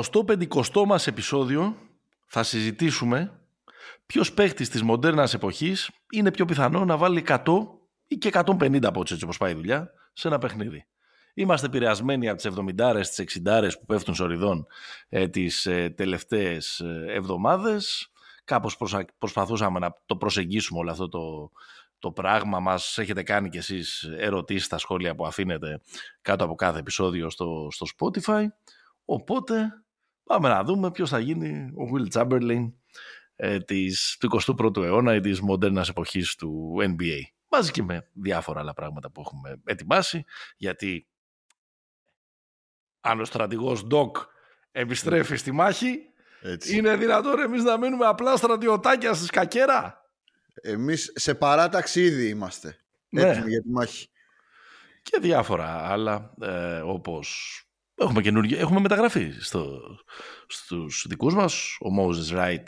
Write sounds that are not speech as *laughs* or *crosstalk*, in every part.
Στο 150ο μας επεισόδιο θα συζητήσουμε ποιος παίχτης της μοντέρνας εποχής είναι πιο πιθανό να βάλει 100 ή και 150 από έτσι όπως πάει η δουλειά σε ένα παιχνίδι. Είμαστε επηρεασμένοι από τις 70 τις 60 που πέφτουν σοριδών ε, τις ε, τελευταίες ε, εβδομάδες. Κάπως προσπαθούσαμε να το προσεγγίσουμε όλο αυτό το, το πράγμα. Μας έχετε κάνει κι εσείς ερωτήσεις στα σχόλια που αφήνετε κάτω από κάθε επεισόδιο στο, στο Spotify. Οπότε πάμε να δούμε ποιος θα γίνει ο Will Chamberlain ε, της, του 21ου αιώνα ή της μοντέρνας εποχής του NBA. Μαζί και με διάφορα άλλα πράγματα που έχουμε ετοιμάσει, γιατί αν ο στρατηγός Doc επιστρέφει στη μάχη, Έτσι. είναι δυνατόν εμείς να μείνουμε απλά στρατιωτάκια στη σκακέρα. Εμείς σε παράταξη ήδη είμαστε. Ναι. Έτοιμοι για τη μάχη. Και διάφορα άλλα, ε, όπως έχουμε, καινούργια, έχουμε μεταγραφεί στο, στους δικούς μας. Ο Moses Wright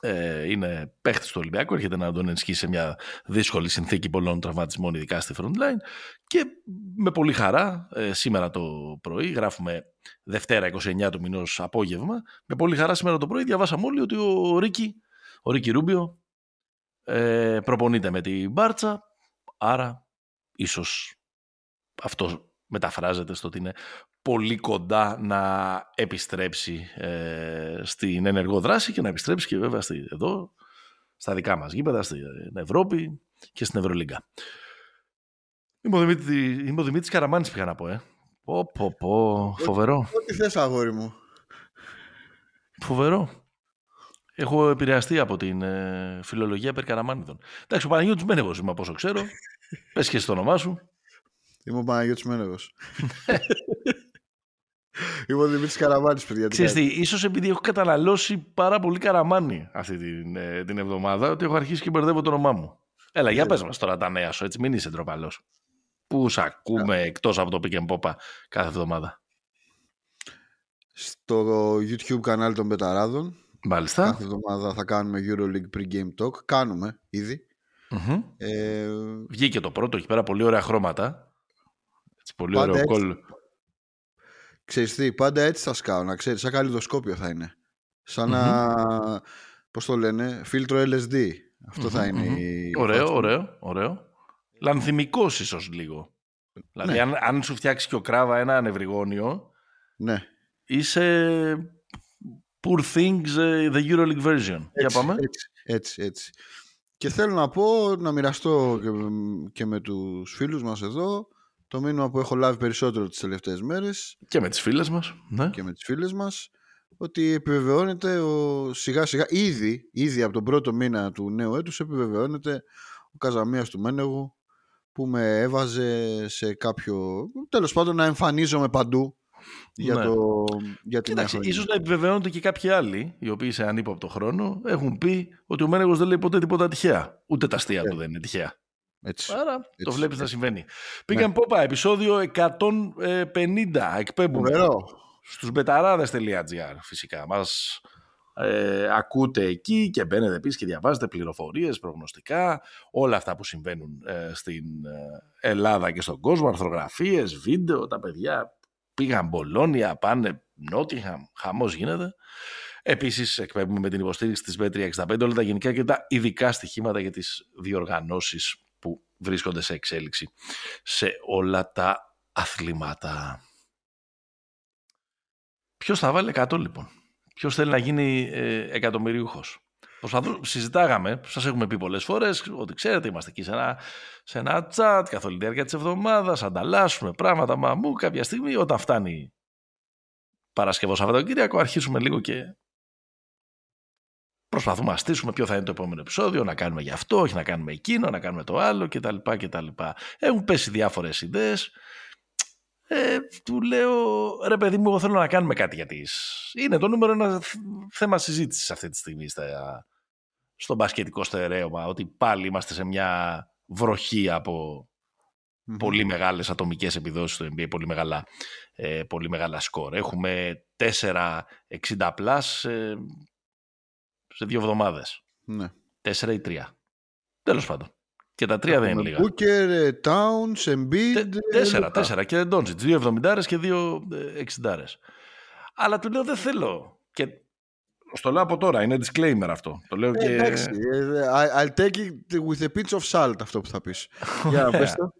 ε, είναι παίχτης του Ολυμπιακού, έρχεται να τον ενισχύσει σε μια δύσκολη συνθήκη πολλών τραυματισμών, ειδικά στη frontline. Και με πολύ χαρά, ε, σήμερα το πρωί, γράφουμε Δευτέρα 29 του μηνός απόγευμα, με πολύ χαρά σήμερα το πρωί διαβάσαμε όλοι ότι ο Ρίκη, ο Ρίκη Ρούμπιο, ε, προπονείται με την Μπάρτσα, άρα ίσως αυτό μεταφράζεται στο ότι είναι πολύ κοντά να επιστρέψει ε, στην ενεργό δράση και να επιστρέψει και βέβαια στη, εδώ στα δικά μας γήπεδα, στην Ευρώπη και στην Ευρωλίγκα. Είμαι ο Δημήτρης Καραμάνης πήγα να πω, ε. Πω, πω, πω. Φοβερό. Ό,τι θες, αγόρι μου. Φοβερό. Έχω επηρεαστεί από την ε, φιλολογία περί Καραμάνιδων. Εντάξει, ο Παναγιώτης Μένεγος είμαι από όσο ξέρω. *laughs* Πες και στο όνομά σου. Είμαι ο Παναγιώτης Μένεγος. *laughs* Είμαι ο Δημήτρης Καραμάνης, παιδιά. Ξέρετε, ίσως επειδή έχω καταναλώσει πάρα πολύ καραμάνι αυτή την, ε, την εβδομάδα, ότι έχω αρχίσει και μπερδεύω το όνομά μου. Έλα, για πες μας τώρα τα νέα σου, έτσι, μην είσαι ντροπαλός. Πού σ' ακούμε εκτός από το Pick and Popa κάθε εβδομάδα; Στο YouTube κανάλι των Πεταράδων. Μάλιστα. Κάθε εβδομάδα θα κάνουμε Euroleague Pre-Game Talk. Κάνουμε ήδη. Mm-hmm. Ε... Βγήκε το πρώτο, έχει πέρα πολύ ωραία χρώματα. Έτσι, πολύ ωραίο κόλλο. Ξέρεις τι, πάντα έτσι θα σκάω, να ξέρεις, σαν καλλιδοσκόπιο θα είναι. Σαν να, πώς το λένε, φίλτρο LSD. Αυτό θα είναι η... Ωραίο, ωραίο, ωραίο. Λανθιμικός ίσως λίγο. Δηλαδή, ναι. αν, αν σου φτιάξει και ο Κράβα ένα ανευρυγόνιο, ναι. είσαι Poor Things, ε, the Euroleague version. Έτσι, Για πάμε. Έτσι, έτσι, έτσι. Και θέλω να πω, να μοιραστώ και, και με τους φίλους μας εδώ, το μήνυμα που έχω λάβει περισσότερο τις τελευταίες μέρες και με τις φίλες μας ναι. και με τις φίλες μας ότι επιβεβαιώνεται ο, σιγά σιγά ήδη, ήδη από τον πρώτο μήνα του νέου έτους επιβεβαιώνεται ο Καζαμίας του Μένεγου που με έβαζε σε κάποιο τέλος πάντων να εμφανίζομαι παντού για, ναι. το, για την Κοίταξε, ίσως να επιβεβαιώνονται και κάποιοι άλλοι οι οποίοι σε ανύποπτο χρόνο έχουν πει ότι ο Μένεγος δεν λέει ποτέ τίποτα τυχαία ούτε τα αστεία του ε. δεν είναι τυχαία έτσι. Άρα έτσι, το βλέπεις να συμβαίνει. Πήγαμε ναι. Πόπα, επεισόδιο 150. Εκπέμπουμε Φοβερό. στους μπεταράδες.gr φυσικά. Μας ε, ακούτε εκεί και μπαίνετε επίσης και διαβάζετε πληροφορίες, προγνωστικά, όλα αυτά που συμβαίνουν ε, στην ε, Ελλάδα και στον κόσμο, αρθρογραφίες, βίντεο, τα παιδιά πήγαν Μπολόνια, πάνε Νότιχαμ, χαμός γίνεται. Επίσης εκπέμπουμε με την υποστήριξη της B365 όλα τα γενικά και τα ειδικά στοιχήματα για τις διοργανώσεις βρίσκονται σε εξέλιξη σε όλα τα αθλήματα. Ποιος θα βάλει 100 λοιπόν; Ποιος θέλει να γίνει ε, εκατομμυρίουχος; συζητάγαμε, σας έχουμε πει πολλές φορές ότι ξέρετε είμαστε εκεί σε ένα, σε ένα chat καθ' όλη τη διάρκεια της εβδομάδας, ανταλλάσσουμε πράγματα μα μου κάποια στιγμή όταν φτάνει Παρασκευό Σαββατοκύριακο αρχίσουμε λίγο και προσπαθούμε να στήσουμε ποιο θα είναι το επόμενο επεισόδιο, να κάνουμε γι' αυτό, όχι να κάνουμε εκείνο, να κάνουμε το άλλο κτλ. κτλ. Έχουν πέσει διάφορες ιδέες. Ε, του λέω, ρε παιδί μου, εγώ θέλω να κάνουμε κάτι για τις... Είναι το νούμερο ένα θέμα συζήτησης αυτή τη στιγμή στα, στο μπασκετικό στερέωμα, ότι πάλι είμαστε σε μια βροχή από mm-hmm. πολύ μεγάλες ατομικές επιδόσεις στο NBA, πολύ μεγάλα, ε, πολύ μεγάλα σκορ. Έχουμε 4-60 πλάς, ε, σε δύο εβδομάδες. Ναι. Τέσσερα ή τρία. Τέλος πάντων. Και τα τρία δεν είναι λίγα. Booker, Towns, Embiid. τέσσερα, τέσσερα. Και Ντόντζιτ. Δύο εβδομηντάρες και δύο ε, εξιντάρες. Αλλά του λέω δεν θέλω. Και στο λέω από τώρα, είναι disclaimer αυτό. Το λέω Ε, και... εντάξει, ε, I- I'll take it with a pinch of salt αυτό που θα πεις. *laughs* Για να πες το.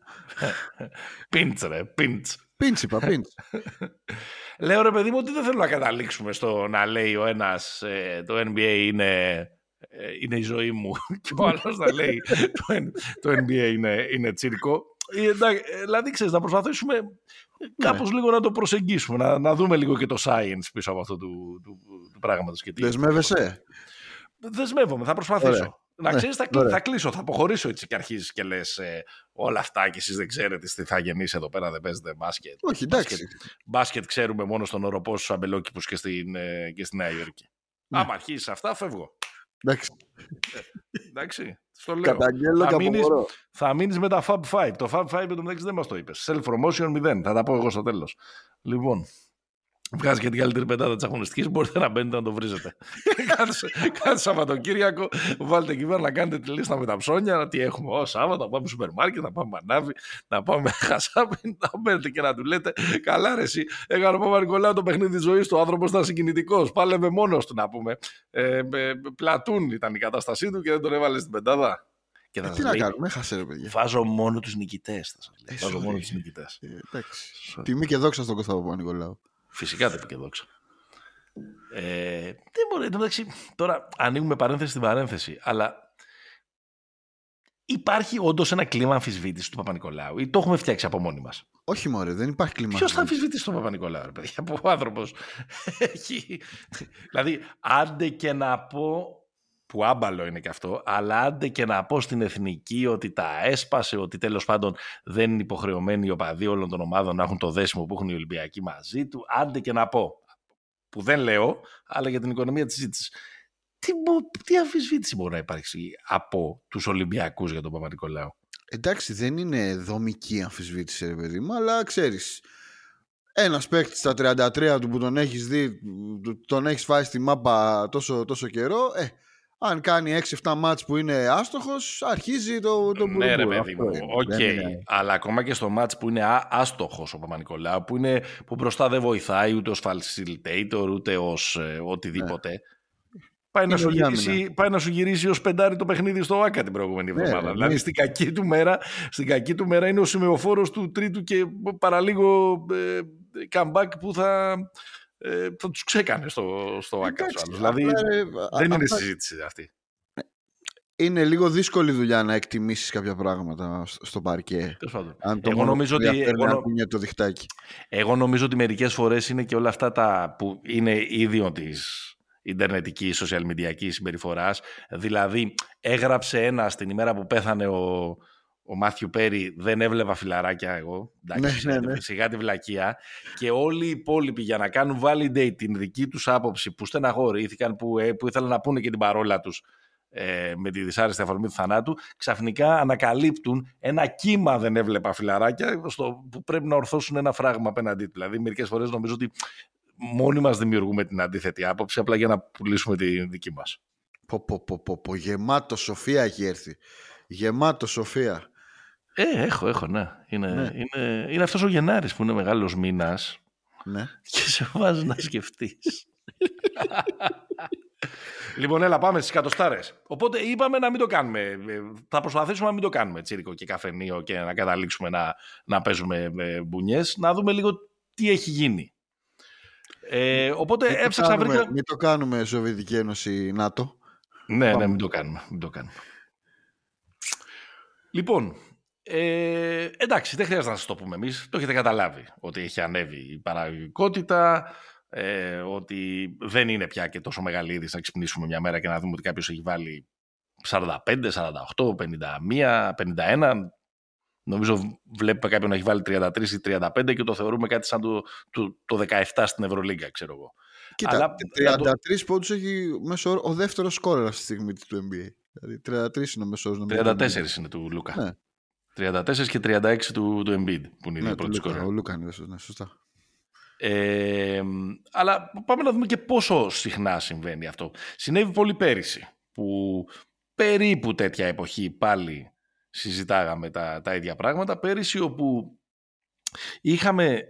Πίντς ρε, πίντς. Pinch είπα, pinch. *laughs* Λέω ρε παιδί μου ότι δεν θέλω να καταλήξουμε στο να λέει ο ένας ε, το NBA είναι, ε, είναι η ζωή μου *laughs* και ο άλλος να λέει το, N- το NBA είναι, είναι τσίρκο. Ε, εντά- ε, Δηλαδή ξέρεις να προσπαθήσουμε κάπως λίγο να το προσεγγίσουμε, να, να δούμε λίγο και το science πίσω από αυτό του, του, του πράγματος. Και τι- Δεσμεύεσαι; Δεσμεύομαι, θα προσπαθήσω. Ωραία. Να Ναι, ξέρει, θα, κλει- ωραία. θα κλείσω, θα αποχωρήσω έτσι και αρχίζεις και λες όλα αυτά και εσείς δεν ξέρετε τι θα γεννήσει εδώ πέρα, δεν παίζετε μπάσκετ. Όχι, εντάξει. Μπάσκετ ξέρουμε μόνο στον οροπό στου αμπελόκηπους και, στην, ε, και στη Νέα Υόρκη. Ναι. Άμα αρχίσεις αυτά, φεύγω. εντάξει. Εντάξει. Στο λέω. Καταγγέλλω Θα και μείνεις- αποχωρώ. Θα μείνεις με τα Fab 5. Το Fab 5 μεταξύ δεν μας το είπες. Self promotion 0. Θα τα πω εγώ στο τέλος. Λοιπόν, βγάζει και την καλύτερη πεντάδα της αγωνιστικής. Μπορείτε να μπαίνετε να το βρίζετε. *laughs* κάθε, κάθε Σαββατοκύριακο βάλτε εκεί πέρα να κάνετε τη λίστα με τα ψώνια. Τι έχουμε ω Σάββατο, να πάμε στο σούπερ μάρκετ, να πάμε μανάβι, να πάμε *laughs* χασάπι, να μπαίνετε και να του λέτε Καλά, ρε, εσύ. Έκανε ο Παπα-Νικολάου το παιχνίδι της ζωής του. Ο άνθρωπος ήταν συγκινητικός. Πάλευε μόνος του να πούμε. Ε, ε, πλατούν ήταν η κατάστασή του και δεν τον έβαλες στην πεντάδα. Και θα Ε, Τι σας να λέει, κάνουμε, χάσε ρε παιδιά. Βάζω μόνο τους νικητές. Ε, Βάζω sorry. μόνο τους νικητές. Ε, Εντάξει. Τιμή και δόξα στον Κωνσταντό Παπα-Νικολάου. Φυσικά δεν είπε και δόξα. Ε, δεν μπορεί, εν τω μεταξύ, τώρα ανοίγουμε παρένθεση στην παρένθεση, αλλά υπάρχει όντως ένα κλίμα αμφισβήτησης του Παπα-Νικολάου ή το έχουμε φτιάξει από μόνοι μας; Όχι μωρέ, δεν υπάρχει κλίμα. Ποιος θα αμφισβητήσει τον Παπα-Νικολάου, ρε παιδιά, που ο άνθρωπος έχει. *laughs* δηλαδή, άντε και να πω. Που άμπαλο είναι και αυτό, αλλά άντε και να πω στην εθνική ότι τα έσπασε, ότι τέλος πάντων δεν είναι υποχρεωμένοι οι οπαδοί όλων των ομάδων να έχουν το δέσιμο που έχουν οι Ολυμπιακοί μαζί του. Άντε και να πω. Που δεν λέω, αλλά για την οικονομία της συζήτησης. Τι, μπο- τι αμφισβήτηση μπορεί να υπάρξει από τους Ολυμπιακούς για τον Παπα-Νικολάου. Εντάξει, δεν είναι δομική αμφισβήτηση, ρε παιδί μου, αλλά ξέρεις. Ένας παίκτης στα 33 του που τον έχεις δει, του- τον έχεις φάει στη μάπα τόσο, τόσο καιρό, ε, αν κάνει 6-7 ματς που είναι άστοχος, αρχίζει το, το ναι, ρε μπουρμπουρ. παιδί Αυτό μου. είναι. Οκ. Δεν είναι- Αλλά ακόμα και στο ματς που είναι α- άστοχος ο Παπα-Νικολάου, που, είναι, που μπροστά δεν βοηθάει ούτε ως facilitator, ούτε ως ε, οτιδήποτε. Πάει, να Είναι σου όλη γυρίσει, πάει να σου γυρίσει ως πεντάρι το παιχνίδι στο ΟΑΚΑ την προηγούμενη Ναι, εβδομάδα. ρε, δηλαδή ναι. στην κακή, του μέρα, στην κακή του μέρα είναι ο σημεοφόρος του τρίτου και παραλίγο ε, comeback που θα, ε, θα τους ξέκανε στο, στο ΆΚΑ. τους Εντάξει, άλλους. Δηλαδή απλά, ρε, δεν είναι αυτά- συζήτηση αυτή. είναι λίγο δύσκολη δουλειά να εκτιμήσεις κάποια πράγματα στο- στο παρκέ. Τέλος πάντων. Αν το Εγώ μόνο νομίζω που ότι- ενδιαφέρει εγώ να νο- κουνιέται το διχτάκι. Εγώ νομίζω ότι μερικές φορές είναι και όλα αυτά τα που είναι ίδιο της ιντερνετική, social media συμπεριφοράς. Δηλαδή, έγραψε ένα την ημέρα που πέθανε ο, ο Μάθιου Πέρι, δεν έβλεπα φιλαράκια εγώ. Εντάξει, Ναι, σιγά, ναι, ναι. σιγά τη βλακεία. Και όλοι οι υπόλοιποι για να κάνουν validate την δική τους άποψη που στεναχωρήθηκαν, που, ε, που ήθελαν να πούνε και την παρόλα τους ε, με τη δυσάρεστη αφορμή του θανάτου, ξαφνικά ανακαλύπτουν ένα κύμα δεν έβλεπα φιλαράκια στο, που πρέπει να ορθώσουν ένα φράγμα απέναντί του. Δηλαδή, μερικές φορές νομίζω ότι μόνοι μας δημιουργούμε την αντίθετη άποψη απλά για να πουλήσουμε τη δική μας. Πω, πω, πω, πω, πω. Γεμάτο Σοφία έχει έρθει. Γεμάτο Σοφία. Ε, έχω, έχω, ναι. Είναι, Ναι. είναι, είναι αυτός ο Γενάρης που είναι μεγάλος μήνας Ναι. και σε βάζει να σκεφτείς. λοιπόν, έλα, πάμε στις κατοστάρες. Οπότε είπαμε να μην το κάνουμε. Ε, Θα προσπαθήσουμε να μην το κάνουμε τσίρικο και καφενείο και να καταλήξουμε να, να παίζουμε με μπουνιές. Να δούμε λίγο τι έχει γίνει. Ε, οπότε Μην το έψαξα, κάνουμε- βρήκα... Μην το κάνουμε Σοβιετική Ένωση ΝΑΤΟ. Ναι, ναι, Πάμε. μην το κάνουμε. Μην το κάνουμε. Λοιπόν, ε, εντάξει, δεν χρειάζεται να σας το πούμε εμείς. Το έχετε καταλάβει ότι έχει ανέβει η παραγωγικότητα, ε, ότι δεν είναι πια και τόσο μεγάλη είδηση να ξυπνήσουμε μια μέρα και να δούμε ότι κάποιος έχει βάλει 45, 48, 51, 51. Νομίζω βλέπουμε κάποιον να έχει βάλει 33 ή 35 και το θεωρούμε κάτι σαν το, το, το 17 στην Ευρωλίγκα, ξέρω εγώ. Κοίτα, Αλλά- 33 πόντους έχει μέσω όρο ο δεύτερος σκόρερ αυτή τη στιγμή του NBA. Δηλαδή 33 είναι ο μέσος όρο. 34 είναι του Λούκα. Ναι. 34 και 36 του, του Embiid, που είναι οι Ναι, δύο του πρώτοι Λούκα. σκόρερ. Ο Λούκα είναι δεύτερος, ναι, σωστά. Ε, αλλά πάμε να δούμε και πόσο συχνά συμβαίνει αυτό. Συνέβη πολύ πέρυσι, που περίπου τέτοια εποχή πάλι συζητάγαμε τα, τα ίδια πράγματα. Πέρυσι όπου Είχαμε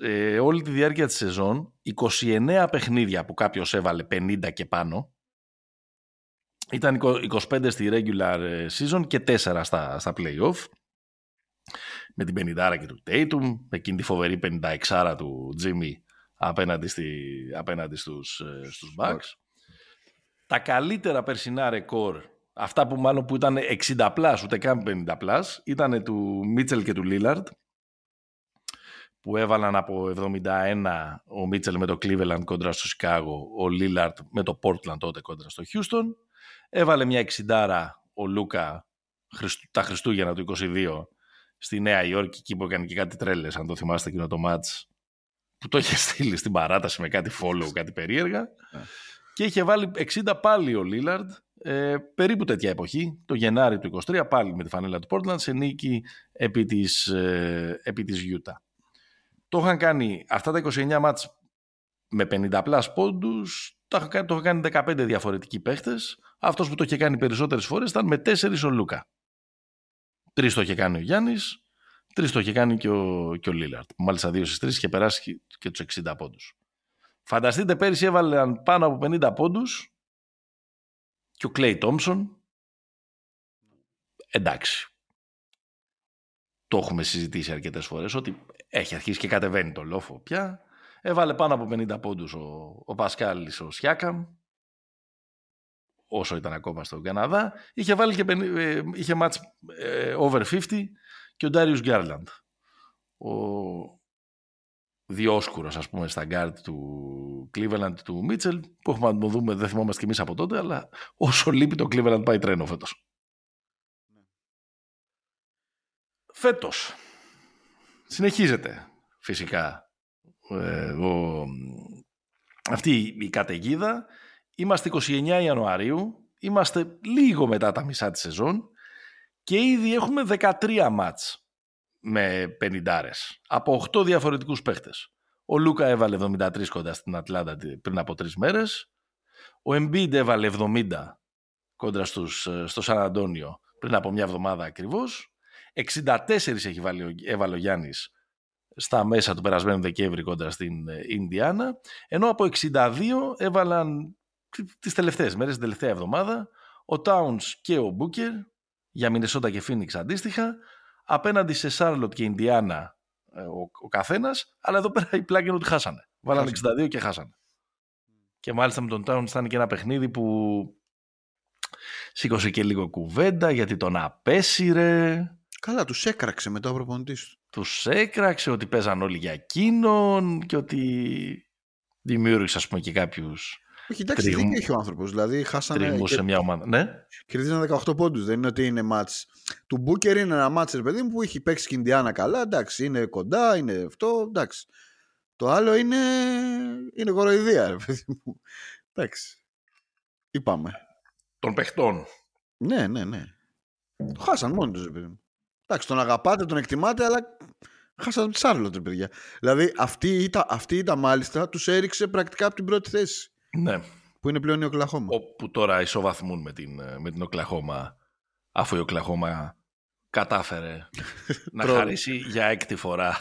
ε, όλη τη διάρκεια της σεζόν 29 παιχνίδια που κάποιος έβαλε 50 και πάνω. Ήταν 25 στη regular ε, season και 4 στα, στα play-off. Με την 50 και του Tatum, με εκείνη τη φοβερή 56 του Jimmy απέναντι, στη, απέναντι στους, ε, στους Bucks. Τα καλύτερα περσινά ρεκόρ, αυτά που μάλλον που ήταν 60 plus, ούτε καν 50 plus, ήταν του Μίτσελ και του Λίλαρντ που έβαλαν από 71 ο Μίτσελ με το Cleveland κόντρα στο Σικάγο, ο Λίλαρτ με το Portland τότε κόντρα στο Houston. Έβαλε μια εξιντάρα ο Λούκα τα Χριστούγεννα του 22 στη Νέα Υόρκη, εκεί που έκανε και κάτι τρέλες, αν το θυμάστε εκείνο το ματς, που το είχε στείλει στην παράταση με κάτι follow, κάτι περίεργα. Ναι. και είχε βάλει 60 πάλι ο Λίλαρντ, ε, περίπου τέτοια εποχή, το Γενάρη του 23, πάλι με τη φανέλα του Portland, σε νίκη επί της, ε, επί της Utah. Το είχαν κάνει αυτά τα 29 ματς με 50 plus πόντους, το είχαν, κάνει, το είχαν κάνει 15 διαφορετικοί παίχτες. Αυτός που το είχε κάνει περισσότερες φορές ήταν με 4 ο Λούκα. Τρεις το είχε κάνει ο Γιάννης, τρεις το είχε κάνει και ο, και ο Λίλαρτ. Μάλιστα δύο στις τρεις και περάσει και τους 60 πόντους. Φανταστείτε πέρυσι έβαλαν πάνω από 50 πόντους και ο Κλέι Τόμψον εντάξει. Το έχουμε συζητήσει αρκετές φορές ότι έχει αρχίσει και κατεβαίνει το λόφο πια. Έβαλε πάνω από 50 πόντους ο, ο Πασκάλης ο Σιάκαμ, όσο ήταν ακόμα στον Καναδά. Είχε βάλει και ε, είχε match ε, over 50 και ο Ντάριους Γκάρλαντ. Ο διόσκουρος ας πούμε στα γκάρτ του Cleveland του Μίτσελ που έχουμε να το δούμε δεν θυμόμαστε κι εμείς από τότε αλλά όσο λείπει το Cleveland πάει τρένο φέτος. Ναι. Φέτος συνεχίζεται φυσικά ε, ο, αυτή η καταιγίδα. Είμαστε 29 Ιανουαρίου, είμαστε λίγο μετά τα μισά της σεζόν και ήδη έχουμε 13 ματς με 50 από 8 διαφορετικούς παίχτες. Ο Λούκα έβαλε 73 κόντρα στην Ατλάντα πριν από τρεις μέρες. Ο Embiid έβαλε 70 κόντρα στους, ε, στο Σαν Αντώνιο πριν από μια εβδομάδα ακριβώς. 64 έχει βάλει, έβαλε ο Γιάννης στα μέσα του περασμένου Δεκέμβρη κόντρα στην ε, Ινδιάνα, ενώ από 62 έβαλαν τις τελευταίες μέρες, την τελευταία εβδομάδα, ο Towns και ο Μπούκερ, για Μινεσότα και Φίνιξ αντίστοιχα, απέναντι σε Σάρλοτ και Ινδιάνα ε, ο, ο καθένας, αλλά εδώ πέρα η πλάκη είναι ότι χάσανε. Βάλανε 62 και χάσανε. Και μάλιστα με τον Towns ήταν και ένα παιχνίδι που σήκωσε και λίγο κουβέντα γιατί τον απέσυρε. Καλά, τους έκραξε μετά ο προπονητής του. Τους έκραξε ότι παίζαν όλοι για εκείνον και ότι δημιούργησε, ας πούμε, και κάποιους. Όχι, εντάξει, τριγμ... δίκιο έχει ο άνθρωπος. Δηλαδή, χάσανε. Και... σε μια ομάδα. Ναι. Κερδίζαν 18 πόντους. Δεν είναι ότι είναι μάτς. Του Μπούκερ είναι ένα μάτς, παιδί μου, που έχει παίξει και Ινδιάνα καλά. Εντάξει, είναι κοντά, είναι αυτό. Εντάξει. Το άλλο είναι, είναι κοροϊδία, ρε παιδί μου. Εντάξει. Είπαμε. Των παιχτών. Ναι, ναι, ναι. Χάσαν μόνοι τους, παιδί μου. Εντάξει, τον αγαπάτε, τον εκτιμάτε, αλλά χάσατε τη Σάρλοτ, παιδιά. Δηλαδή αυτή η ήττα, αυτή μάλιστα τους έριξε πρακτικά από την πρώτη θέση. Ναι. Που είναι πλέον η Οκλαχώμα. Όπου τώρα ισοβαθμούν με την, με την Οκλαχώμα, αφού η Οκλαχώμα κατάφερε *laughs* να χαρίσει για έκτη φορά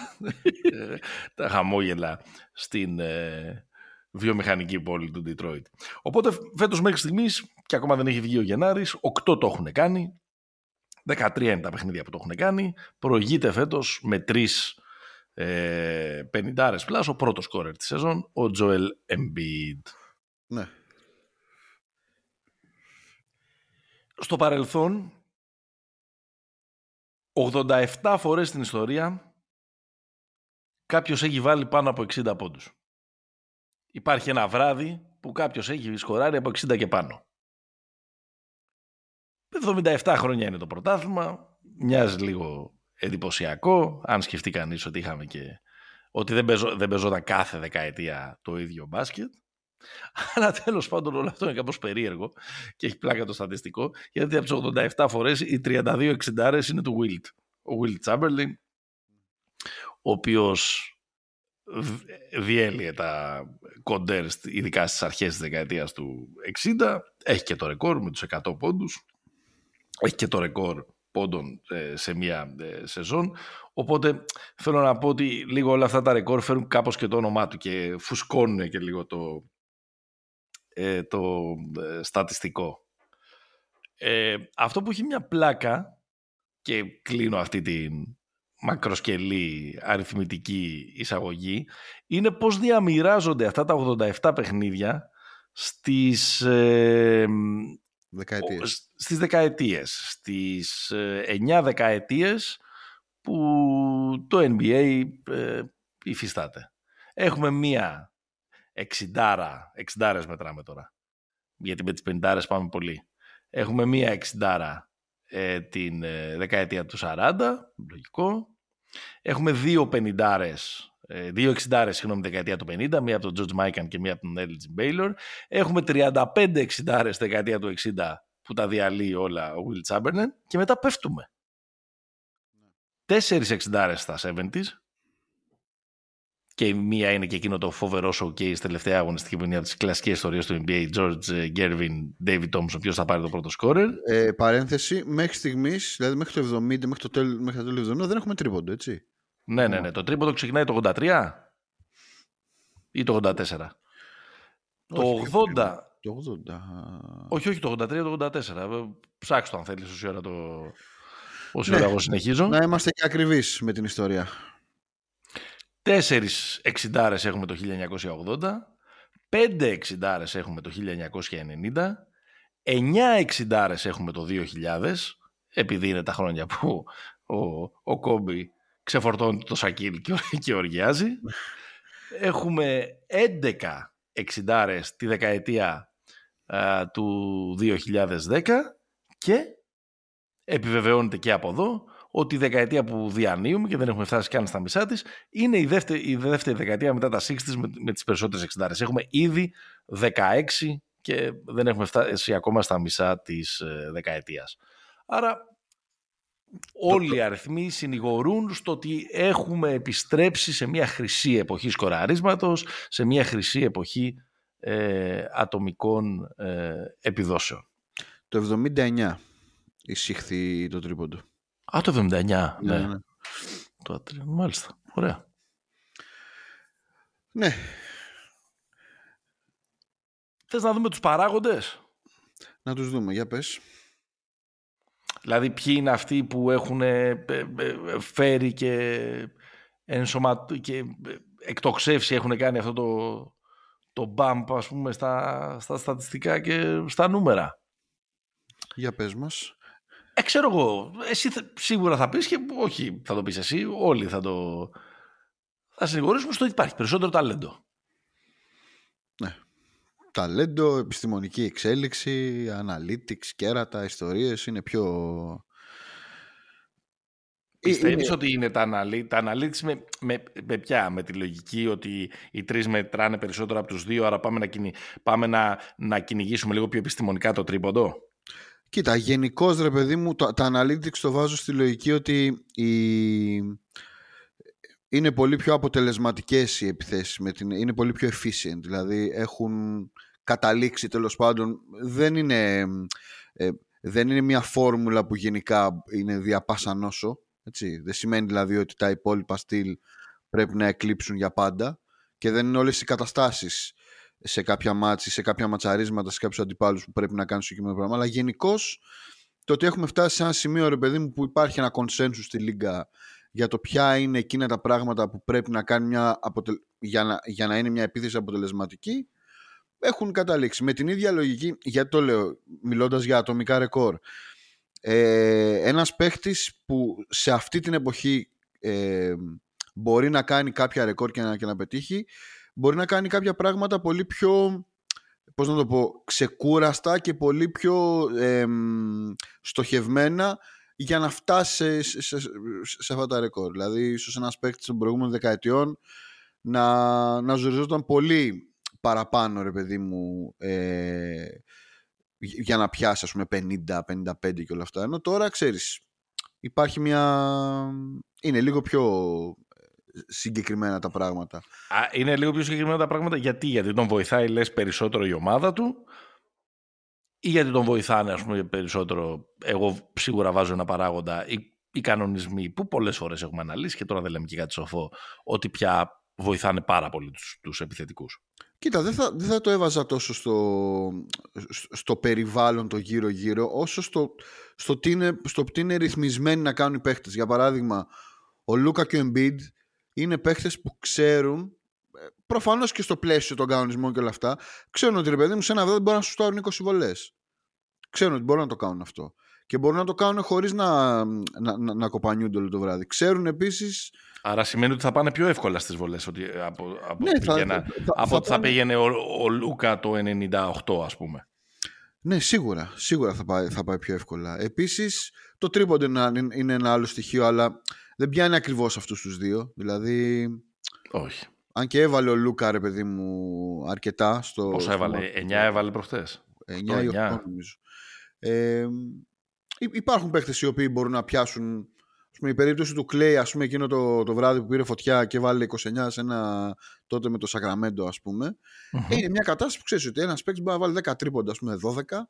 τα χαμόγελα στην ε, βιομηχανική πόλη του Ντιτρόιτ. Οπότε φέτος μέχρι στιγμής, και ακόμα δεν έχει βγει ο Γενάρης, οκτώ το έχουν κάνει, 13 είναι τα παιχνίδια που το έχουν κάνει. Προηγείται φέτος με τρεις ε, 50 plus ο πρώτος scorer της σεζόν, ο Τζοέλ Embiid. Ναι. Στο παρελθόν, 87 φορές στην ιστορία, κάποιος έχει βάλει πάνω από 60 πόντους. Υπάρχει ένα βράδυ που κάποιος έχει σκοράρει από 60 και πάνω. 77 χρόνια είναι το πρωτάθλημα. Μοιάζει λίγο εντυπωσιακό, αν σκεφτεί κανείς ότι είχαμε και. ότι δεν, πεζό, δεν παίζονταν κάθε δεκαετία το ίδιο μπάσκετ. *laughs* Αλλά τέλος πάντων όλο αυτό είναι κάπως περίεργο και έχει πλάκα το στατιστικό, γιατί από τις 87 φορές οι 32 60 είναι του Wilt. Ο Wilt Chamberlain, ο οποίος διέλυε τα κοντέρ, ειδικά στις αρχές της δεκαετίας του 60. Έχει και το ρεκόρ με τους 100 πόντους. Έχει και το ρεκόρ πόντων ε, σε μία ε, σεζόν. Οπότε θέλω να πω ότι λίγο όλα αυτά τα ρεκόρ φέρουν κάπως και το όνομά του και φουσκώνουν και λίγο το, ε, το στατιστικό. αυτό που έχει μια πλάκα και κλείνω αυτή την μακροσκελή αριθμητική εισαγωγή είναι πώς διαμοιράζονται αυτά τα 87 παιχνίδια στις, ε, δεκαετίες. στις δεκαετίες. Στις 9 ε, δεκαετίες που το NBA ε, υφιστάται. Έχουμε μία εξιντάρα, εξιντάρες μετράμε τώρα, γιατί με τις πεντάρες πάμε πολύ. Έχουμε μία εξιντάρα ε, την ε, δεκαετία του 40, λογικό. Έχουμε δύο πενιντάρες, ε, δύο εξιντάρες, συγγνώμη, δεκαετία του 50, μία από τον George Mikan και μία από τον Elgin Baylor. Έχουμε 35 εξιντάρες δεκαετία του 60 που τα διαλύει όλα ο Will Chamberlain και μετά πέφτουμε. Τέσσερις εξιντάρες στα 70s και η μία είναι και εκείνο το φοβερό showcase τελευταία αγωνιστική που είναι από τις κλασικές ιστορίες του NBA. George Gervin, David Thompson, ποιος θα πάρει το πρώτο σκόρερ. Ε, παρένθεση, μέχρι στιγμής, δηλαδή μέχρι το 70, μέχρι το τέλο μέχρι το 70, δεν έχουμε τρίποντο, έτσι. Ναι, ναι, ναι. Το τρίποντο ξεκινάει το 83 ή το 84. το 80. Το 80. Όχι, όχι, το 83, το 84. Ψάξτε το αν θέλεις όση ώρα το. Όση ναι. ώρα εγώ συνεχίζω. Να είμαστε και ακριβείς με την ιστορία. Τέσσερις εξιντάρες έχουμε το 1980, πέντε εξιντάρες έχουμε το 1990, εννιά εξιντάρες έχουμε το 2000, επειδή είναι τα χρόνια που ο, ο Κόμπι ξεφορτώνει το σακίλ και, *laughs* και οργιάζει. Έχουμε 11 εξιντάρες τη δεκαετία του 2010 και επιβεβαιώνεται και από εδώ ότι η δεκαετία που διανύουμε και δεν έχουμε φτάσει καν στα μισά της είναι η δεύτερη, η δεύτερη δεκαετία μετά τα 60 με, με τις περισσότερες εξεντάρε. Έχουμε ήδη 16 και δεν έχουμε φτάσει ακόμα στα μισά της ε, δεκαετίας. Άρα όλοι οι αριθμοί συνηγορούν στο ότι έχουμε επιστρέψει σε μια χρυσή εποχή σκοραρίσματος, σε μια χρυσή εποχή ε, ατομικών ε, επιδόσεων. Το 79 εισήχθη το τρίποντο. Α, το 79. Ναι, ναι. ναι. Το, μάλιστα. Ωραία. Ναι. Θες να δούμε τους παράγοντες; Να τους δούμε, για πες. Δηλαδή ποιοι είναι αυτοί που έχουν ε, ε, ε, φέρει και, ενσωμα... και εκτοξεύσει, έχουν κάνει αυτό το, το bump ας πούμε στα, στα στατιστικά και στα νούμερα; Για πες μας. Ε, ξέρω εγώ. Εσύ σίγουρα θα πεις και όχι θα το πεις εσύ. Όλοι θα το... Θα συνηγορήσουμε στο ότι υπάρχει περισσότερο ταλέντο. Ναι. Ταλέντο, επιστημονική εξέλιξη, analytics, κέρατα, ιστορίες είναι πιο... Πιστεύεις είναι... ότι είναι τα, αναλύ... τα analytics με, με, με ποια, με τη λογική ότι οι τρεις μετράνε περισσότερο από τους δύο, άρα πάμε να, κυνη... πάμε να, να κυνηγήσουμε λίγο πιο επιστημονικά το τρίποντο; Κοίτα, γενικώς ρε παιδί μου, τα, τα analytics το βάζω στη λογική ότι η... είναι πολύ πιο αποτελεσματικές οι επιθέσεις, με την... είναι πολύ πιο efficient, δηλαδή έχουν καταλήξει τέλος πάντων, δεν είναι, ε, δεν είναι μια φόρμουλα που γενικά είναι διαπάσα νόσο, έτσι. δεν σημαίνει δηλαδή ότι τα υπόλοιπα στυλ πρέπει να εκλείψουν για πάντα και δεν είναι όλες οι καταστάσεις σε κάποια μάτση, σε κάποια ματσαρίσματα, σε κάποιους αντιπάλους που πρέπει να κάνουν συγκεκριμένο πράγμα. Αλλά γενικώς το ότι έχουμε φτάσει σε ένα σημείο, ρε παιδί μου, που υπάρχει ένα consensus στη Λίγκα για το ποια είναι εκείνα τα πράγματα που πρέπει να κάνει μια για, να... για να είναι μια επίθεση αποτελεσματική, έχουν καταλήξει. Με την ίδια λογική, γιατί το λέω, μιλώντας για ατομικά ρεκόρ, ε, ένας παίχτης που σε αυτή την εποχή ε, μπορεί να κάνει κάποια ρεκόρ και να, και να πετύχει μπορεί να κάνει κάποια πράγματα πολύ πιο πώς να το πω, ξεκούραστα και πολύ πιο ε, στοχευμένα για να φτάσει σε, σε, σε, αυτά τα ρεκόρ. Δηλαδή, ίσως ένας παίκτης των προηγούμενων δεκαετιών να, να ζοριζόταν πολύ παραπάνω, ρε παιδί μου, ε, για να πιάσει, ας πούμε, 50, 55 και όλα αυτά. Ενώ τώρα, ξέρεις, υπάρχει μια... Είναι λίγο πιο συγκεκριμένα τα πράγματα. Α, είναι λίγο πιο συγκεκριμένα τα πράγματα γιατί, γιατί τον βοηθάει λες περισσότερο η ομάδα του ή γιατί τον βοηθάνε ας πούμε, περισσότερο. Εγώ σίγουρα βάζω ένα παράγοντα. Οι, οι κανονισμοί που πολλές φορές έχουμε αναλύσει και τώρα δεν λέμε και κάτι σοφό, ότι πια βοηθάνε πάρα πολύ τους, τους επιθετικούς. Κοίτα, δεν θα, δεν θα το έβαζα τόσο στο, στο περιβάλλον το γύρω-γύρω, όσο στο, στο, τι είναι, στο τι είναι ρυθμισμένοι να κάνουν οι παίχτες. Για παράδειγμα, ο Λούκα και ο Embiid είναι παίχτες που ξέρουν ε, προφανώς και στο πλαίσιο των κανονισμών και όλα αυτά, ξέρουν ότι ρε παιδί μου σε ένα δεν μπορεί να σου στάρουν 20 βολές. Ξέρουν ότι μπορούν να το κάνουν αυτό. Και μπορούν να το κάνουν χωρίς να, να, να, να κοπανιούνται όλο το βράδυ. Ξέρουν επίσης. Άρα σημαίνει ότι θα πάνε πιο εύκολα στις βολές από, από, Ναι, θα- πήγαινα- θα- από θα ότι θα πάνε- πήγαινε ο, ο Λούκα το 98 ας πούμε. Ναι, σίγουρα. Σίγουρα θα πάει, θα πάει πιο εύκολα. Επίσης, το τρίποντο είναι, ένα- είναι ένα άλλο στοιχείο, αλλά δεν πιάνει ακριβώς αυτούς τους δύο. Δηλαδή, Όχι. Αν και έβαλε ο Λούκα, ρε παιδί μου, αρκετά στο. Πόσα στο έβαλε, μάτι. 9 έβαλε προχτές. 9 8, ή 8 9. νομίζω. Ε, υ- υπάρχουν παίχτες οι οποίοι μπορούν να πιάσουν ας πούμε, η περίπτωση του Clay ας πούμε εκείνο το, το βράδυ που πήρε φωτιά και βάλε 29 σε ένα τότε με το Σακραμέντο ας πούμε Μμμ. είναι μια κατάσταση που ξέρεις ότι ένας παίκτης μπορεί να βάλει 10 τρίποντα ας πούμε 12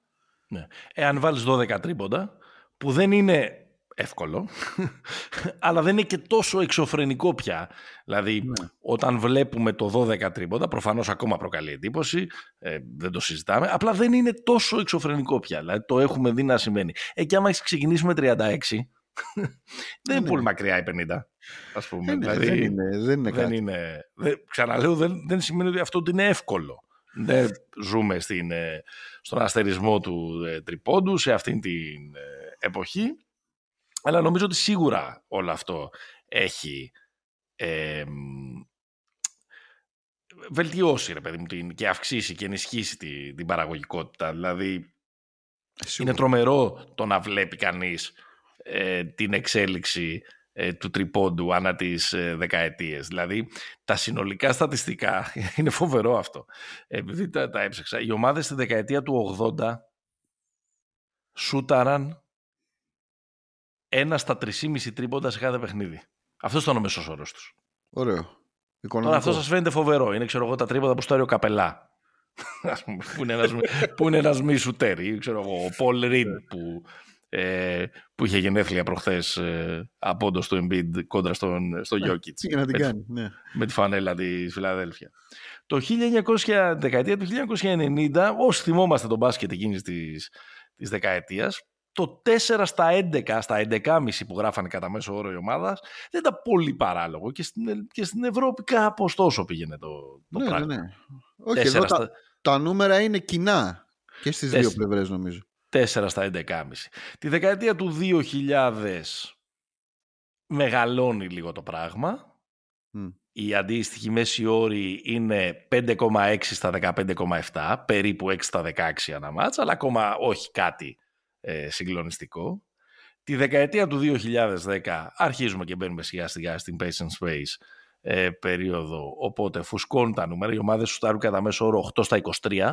Εάν βάλεις 12 τρίποντα, που δεν είναι εύκολο, αλλά δεν είναι και τόσο εξωφρενικό πια. Δηλαδή, Ναι. όταν βλέπουμε το 12 τρίποντα, προφανώς ακόμα προκαλεί εντύπωση, ε, δεν το συζητάμε, απλά δεν είναι τόσο εξωφρενικό πια. Δηλαδή, το έχουμε δει να σημαίνει. Ε, και άμα έχεις ξεκινήσει με 36, *laughs* δεν είναι ναι. πολύ μακριά η 50, ας πούμε. Ε, ναι, δηλαδή, δεν είναι, δεν είναι δεν κάτι είναι, δεν, ξαναλέω, δεν, δεν σημαίνει ότι αυτό ότι είναι εύκολο. Δεν ζούμε στην, ε, στον αστερισμό του ε, τριπώντου σε αυτήν την ε, εποχή. Αλλά νομίζω ότι σίγουρα όλο αυτό έχει ε, μ, βελτιώσει ρε παιδί μου την, και αυξήσει και ενισχύσει τη, την παραγωγικότητα. Δηλαδή Σίγουρα. είναι τρομερό το να βλέπει κανείς ε, την εξέλιξη ε, του τριπώντου ανά τις ε, δεκαετίες. Δηλαδή, τα συνολικά στατιστικά, *laughs* είναι φοβερό αυτό, επειδή τα, τα έψαξα, οι ομάδες στη δεκαετία του 80 σούταραν ένα στα 3,5 τρίποντα σε κάθε παιχνίδι. Αυτός ήταν ο μέσος όρος τους. ωραίο Τώρα οικονομικό αυτό σας φαίνεται φοβερό. Είναι, ξέρω εγώ, τα τρίποντα που στάρει ο Καπελά. *laughs* Ας πούμε, που είναι ένας, που είναι ένας μη σουτέρ. Ή, ξέρω εγώ, ο Πολ Ριντ που, ε, που είχε γενέθλια προχθές ε, απόντος του Embiid κόντρα στον, στο Jokic τι και να την με, κάνει ναι. με τη φανέλα της Φιλαδέλφια. Το 1900, δεκαετία του 1990, όσοι θυμόμαστε τον μπάσκετ εκείνης της, της δεκαετίας, το 4 στα 11, στα 11,5 που γράφανε κατά μέσο όρο η ομάδα, δεν ήταν πολύ παράλογο και στην, και στην Ευρώπη κάπως τόσο πήγαινε το, το ναι, ναι, πράγμα. ναι. όχι Τέσσερα εδώ τα, στα- τα νούμερα είναι κοινά και στις δύο Τέσσερα. πλευρές νομίζω 4 στα 11,5. Τη δεκαετία του 2000 μεγαλώνει λίγο το πράγμα. Μμ. Η αντίστοιχη μέση όρη είναι 5,6 στα 15,7, περίπου 6 στα 16 ανά μάτς, αλλά ακόμα όχι κάτι ε, συγκλονιστικό. Τη δεκαετία του 2010 αρχίζουμε και μπαίνουμε σιγά σιγά στην Pace and Space ε, περίοδο, οπότε φουσκώνουν τα νούμερα, οι ομάδες σου στάρουν κατά μέσο όρο 8 στα 23,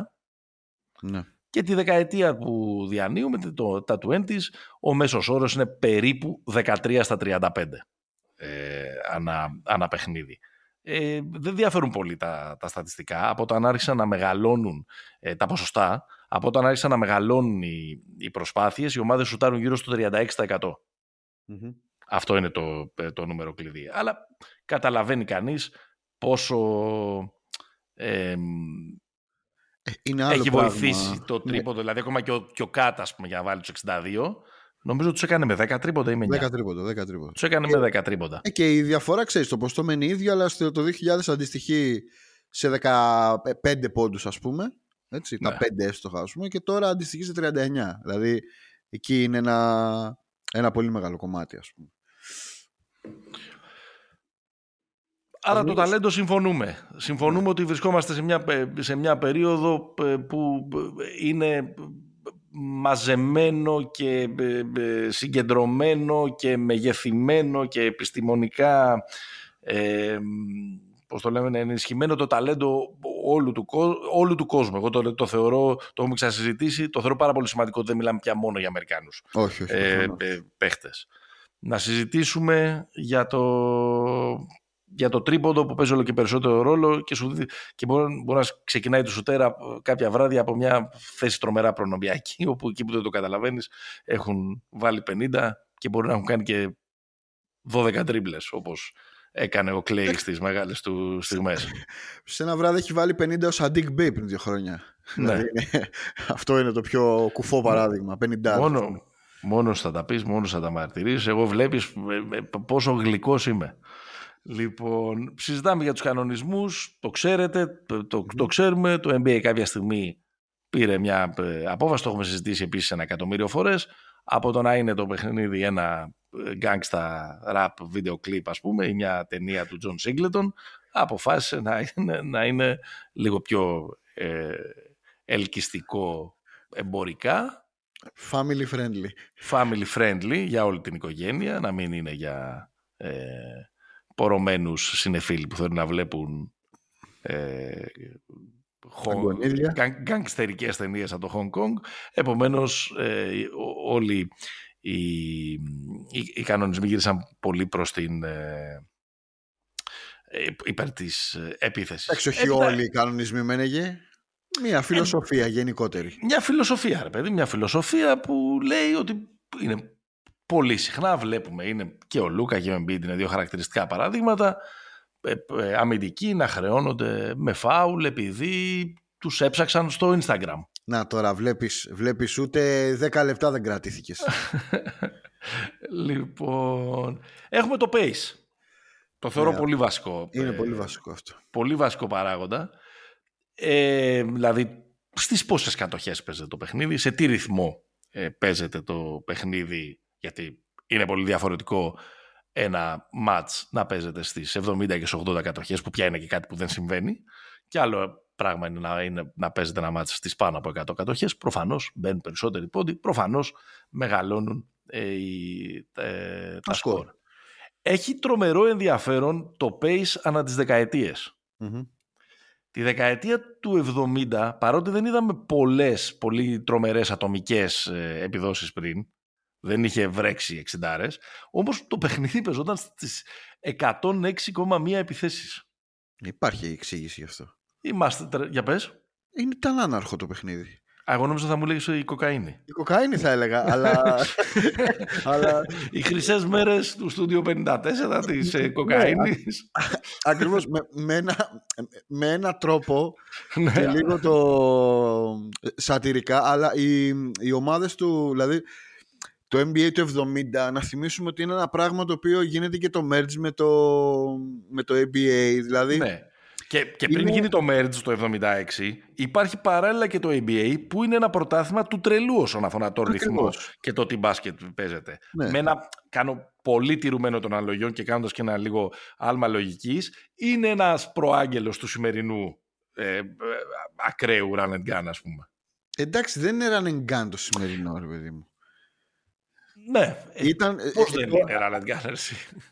ναι. και τη δεκαετία που διανύουμε, το, τα 20s, ο μέσος όρος είναι περίπου 13 στα 35 ε, ανά, ανά παιχνίδι. Ε, δεν διαφέρουν πολύ τα, τα στατιστικά. Από όταν άρχισαν να μεγαλώνουν ε, τα ποσοστά, από όταν άρχισαν να μεγαλώνουν οι, οι προσπάθειες, οι ομάδες σουτάρουν γύρω στο 36%. Μμμ. Αυτό είναι το, ε, το νούμερο κλειδί. Αλλά καταλαβαίνει κανείς πόσο ε, Ε, είναι άλλο έχει πράγμα. βοηθήσει το Ναι, τρίποντο. Δηλαδή, ακόμα και ο, και ο Κάτα, ας πούμε, για να βάλει τους 62, νομίζω τους έκανε με 10 τρίποντα ή με 9. 10 τρίποντα, 10 τρίποντα. Τους έκανε με 10 τρίποντα. Ε, και η διαφορά, ξέρεις, το ποσοστό μένει ίδιο, αλλά στο το 2000 αντιστοιχεί σε 15 πόντους, ας πούμε. Έτσι, Ναι. τα 5 εύστοχα, ας πούμε, και τώρα αντιστοιχεί σε 39. Δηλαδή, εκεί είναι ένα, ένα πολύ μεγάλο κομμάτι, ας πούμε. Άρα το Νομίζω- ταλέντο συμφωνούμε. Συμφωνούμε ότι βρισκόμαστε σε μια, πε- σε μια περίοδο ε, που ε, είναι μαζεμένο και ε, ε, συγκεντρωμένο και μεγεθυμένο και επιστημονικά ε, πώς το λέμε, ενισχυμένο το ταλέντο όλου του, κο- όλου του κόσμου. Εγώ το, το θεωρώ, το έχουμε ξασυζητήσει, το θεωρώ πάρα πολύ σημαντικό ότι δεν μιλάμε πια μόνο για Αμερικάνους Όχι, όχι. ε, προφανώς. ε, παίχτες. Να συζητήσουμε για το για το τρίποντο που παίζει όλο και περισσότερο ρόλο και, σου, και μπορεί, μπορεί να ξεκινάει το σουτέρα κάποια βράδια από μια θέση τρομερά προνομιακή *laughs* όπου εκεί που δεν το καταλαβαίνεις έχουν βάλει 50 και μπορεί να έχουν κάνει και 12 τρίμπλες όπως έκανε ο Κλέι στις μεγάλες του στιγμές. Σε ένα βράδυ έχει βάλει 50 ο Σαντίκ Μπέι πριν δύο χρόνια. Ναι. Δηλαδή, *laughs* αυτό είναι το πιο κουφό παράδειγμα. 50 μόνο, μόνος θα τα πεις, μόνος θα τα μαρτυρήσεις. Εγώ βλέπεις ε, ε, πόσο γλυκός είμαι. Λοιπόν, συζητάμε για τους κανονισμούς, το ξέρετε, το, το, το ξέρουμε, το NBA κάποια στιγμή πήρε μια ε, απόφαση, το έχουμε συζητήσει επίσης ένα εκατομμύριο φορές, από το να είναι το παιχνίδι ένα gangsta rap βίντεο κλιπ ας πούμε ή μια ταινία του John Singleton αποφάσισε να είναι, να είναι λίγο πιο ε, ελκυστικό εμπορικά Family friendly. Family friendly για όλη την οικογένεια, να μην είναι για ε, πορωμένους συνεφίλοι που θέλουν να βλέπουν ε, γκαγκστερικές ταινίες από το Hong Kong. Επομένως, ε, όλοι οι, οι, οι, κανονισμοί γύρισαν πολύ προς την ε, ε υπέρ της ε, επίθεσης. Εντάξει, όχι όλοι οι κανονισμοί μένεγε. Μια φιλοσοφία γενικότερη. Μια φιλοσοφία, ρε παιδί, μια φιλοσοφία που λέει ότι είναι πολύ συχνά βλέπουμε, είναι και ο Λούκα και ο Εμπίτ είναι δύο χαρακτηριστικά παραδείγματα, ε, ε, αμυντικοί να χρεώνονται με φάουλ επειδή τους έψαξαν στο Instagram. Να τώρα βλέπεις, βλέπεις ούτε 10 λεπτά δεν κρατήθηκες. *laughs* λοιπόν, έχουμε το pace. Το θεωρώ ναι, πολύ βασικό. Είναι ε, πολύ βασικό αυτό. Πολύ βασικό παράγοντα. Ε, δηλαδή, στις πόσες κατοχές παίζεται το παιχνίδι, σε τι ρυθμό ε, παίζεται το παιχνίδι, γιατί είναι πολύ διαφορετικό ένα μάτς να παίζεται στις 70 και 80 κατοχές, που πια είναι και κάτι που δεν συμβαίνει, και άλλο πράγμα είναι να, είναι, να παίζεται ένα μάτς στις πάνω από 100 κατοχές, προφανώς μπαίνουν περισσότεροι πόντι, προφανώς μεγαλώνουν ε, ε, τα σκορ. Έχει τρομερό ενδιαφέρον το pace ανά τις δεκαετιες Τη δεκαετία του 70, παρότι δεν είδαμε πολλές, πολύ τρομερές ατομικές ε, επιδόσεις πριν, δεν είχε βρέξει εξιντάρες, όμως το παιχνίδι παίζονταν στις 106,1 επιθέσεις. Υπάρχει εξήγηση γι' αυτό. Είμαστε, για πες. Είναι ήταν άναρχο το παιχνίδι. Α, εγώ νόμιζα θα μου λέγεις η κοκαίνη. Η κοκαίνη θα έλεγα, αλλά... *laughs* αλλά... Οι χρυσές μέρες του στούντιο 54 της ε, κοκαίνης. Ακριβώς, με, με, ένα, με ένα τρόπο ναι. και λίγο το σατυρικά, αλλά οι, οι ομάδες του, δηλαδή το NBA του 70, να θυμίσουμε ότι είναι ένα πράγμα το οποίο γίνεται και το merge με το, με το NBA, δηλαδή... Ναι. Και, και πριν γίνει το merge το 76, υπάρχει παράλληλα και το ABA που είναι ένα πρωτάθλημα του τρελού όσον αφορά το ρυθμό και το τι μπάσκετ παίζεται. Ναι. Με ένα, κάνω πολύ τηρουμένο των αναλογιών και κάνοντας και ένα λίγο άλμα λογικής, είναι ένας προάγγελος του σημερινού ε, ε, ακραίου run and gun, ας πούμε. Εντάξει, δεν είναι run and gun το σημερινό, ρε παιδί μου. Ναι. Ήταν, Πώς δεν είναι run and gun,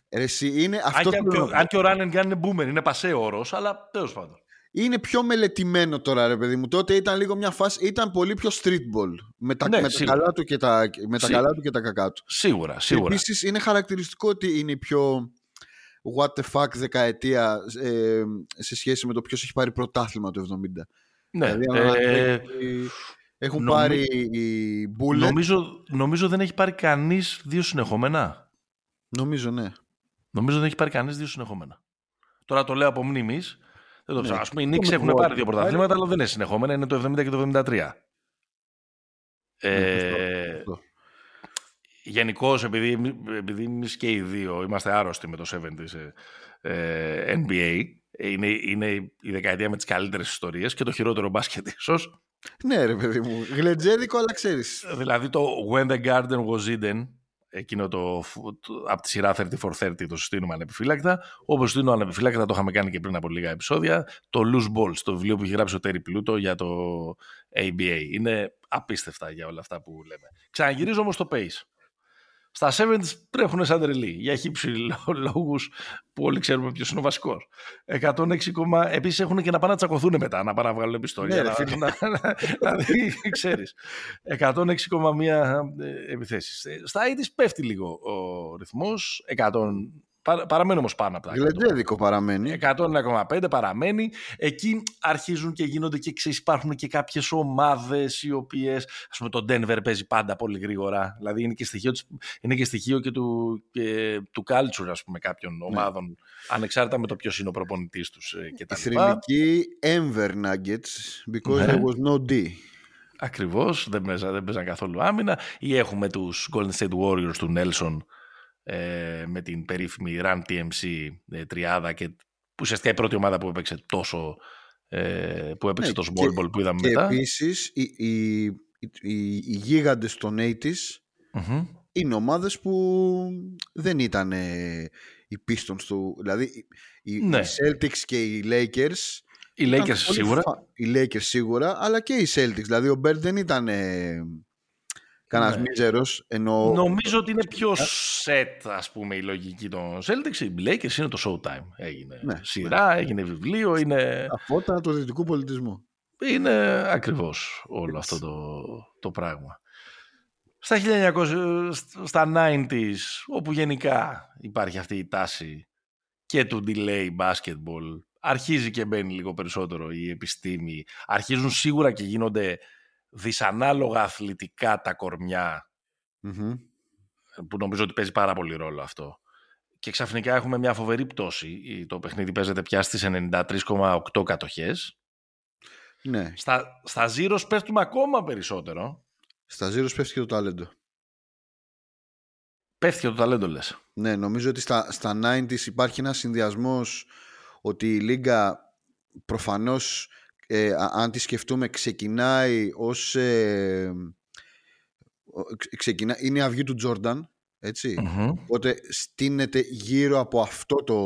εσύ; είναι αυτό αν, και, αν και ο run and gun είναι boomer, είναι πασέ όρος, αλλά τέλος πάντων. Είναι πιο μελετημένο τώρα, ρε παιδί μου. Τότε ήταν λίγο μια φάση, ήταν πολύ πιο streetball. Με τα, ναι, με τα, καλά, του και τα, με τα καλά του και τα κακά του. Σίγουρα, σίγουρα. Επίσης, είναι χαρακτηριστικό ότι είναι η πιο what the fuck δεκαετία ε, σε σχέση με το ποιος έχει πάρει πρωτάθλημα το 70. Ναι. Δηλαδή, ε, έχουν πάρει οι Bullet. Νομίζω, νομίζω δεν έχει πάρει κανείς δύο συνεχόμενα. Νομίζω, ναι. Νομίζω δεν έχει πάρει κανείς δύο συνεχόμενα. Τώρα το λέω από μνήμης. Δεν το ξέρω. Ναι. Α πούμε, οι Knicks έχουν πάρει δύο πρωταθλήματα, αλλά δεν είναι συνεχόμενα. Είναι το 70 και το 73. Ναι, ε, Γενικώς, επειδή, επειδή εμείς και οι δύο είμαστε άρρωστοι με το 70 ε, NBA, είναι, είναι η δεκαετία με τις καλύτερες ιστορίες και το χειρότερο μπάσκετ ίσως. Ναι, ρε παιδί μου. Γλετζέδικο, αλλά ξέρεις. Δηλαδή το When the Garden Was Eden, εκείνο το, το από τη σειρά 3430 το συστήνουμε ανεπιφύλακτα. Όπως συστήνουμε ανεπιφύλακτα, το είχαμε κάνει και πριν από λίγα επεισόδια. Το Loose Balls, το βιβλίο που έχει γράψει ο Τέρι Πλούτο για το ABA. Είναι απίστευτα για όλα αυτά που λέμε. Ξαναγυρίζω όμως στο Pace. Στα 7 τρέχουν σαν τρελοί για χύψη λόγους που όλοι ξέρουμε ποιος είναι ο βασικός. 106, επίσης έχουν και να πάνε να τσακωθούν μετά, να πάνε να βγάλουν επιστολή. Ναι, δηλαδή, ξέρεις. 106,1 επιθέσεις. Στα 80 πέφτει λίγο ο ρυθμός. Παρα, παραμένει όμως πάνω από τα 100. Γλεντζέδικο παραμένει. 101,5 παραμένει. Εκεί αρχίζουν και γίνονται και εξή. Υπάρχουν και κάποιες ομάδες οι οποίες. Α πούμε, το Denver παίζει πάντα πολύ γρήγορα. Δηλαδή είναι και στοιχείο, της- είναι και, στοιχείο και του, και, του culture ας πούμε, κάποιων ομάδων. Ανεξάρτητα με το ποιος είναι ο προπονητής τους και τα Η λοιπά. θρηλυκή Enver Nuggets because Ναι. there was no D. Ακριβώς, δεν, παίζα- δεν παίζαν καθόλου άμυνα. Ή έχουμε τους Golden State Warriors του Nelson ε, με την περίφημη Run TMC ε, τριάδα και που ουσιαστικά η πρώτη ομάδα που έπαιξε τόσο ε, που έπαιξε Ναι, το και- small ball που είδαμε Και μετά. επίσης οι, οι, οι, οι γίγαντες των 80s Μμμ. είναι ομάδες που δεν ήταν ε, οι Pistons του. Δηλαδή οι, οι Ναι. Celtics και οι Lakers. Οι ήταν Lakers πολύ σίγουρα. φα- Οι Lakers σίγουρα, αλλά και οι Celtics. Δηλαδή ο Bird δεν ήταν ε, κανένας Ναι. μίζερος. Ενώ Νομίζω ότι είναι πιο set, ας πούμε, η λογική των Celtics. Οι Lakers είναι το showtime. Έγινε Ναι, σειρά, έγινε βιβλίο, είναι, τα φώτα του δυτικού πολιτισμού. είναι ακριβώς όλο αυτό το, το πράγμα. Στα 1900, στα 90s, όπου γενικά υπάρχει αυτή η τάση και του delay basketball, αρχίζει και μπαίνει λίγο περισσότερο η επιστήμη. Αρχίζουν σίγουρα και γίνονται δυσανάλογα αθλητικά τα κορμιά Μμμ. που νομίζω ότι παίζει πάρα πολύ ρόλο αυτό. Και ξαφνικά έχουμε μια φοβερή πτώση. Η- Το παιχνίδι παίζεται πια στις 93,8 κατοχές. Ναι, Στα, στα zeros πέφτουμε ακόμα περισσότερο. στα Zeros πέφτει και το ταλέντο. Πέφτει και το ταλέντο λες. Ναι, νομίζω ότι στα, στα 90s υπάρχει ένας συνδυασμός ότι η Λίγκα προφανώς ε, α- αν τη σκεφτούμε ξεκινάει ως ε, ο- ξε- ξεκινά, είναι η αυγή του Τζόρνταν έτσι Μμμ. οπότε στείνεται γύρω από αυτό το,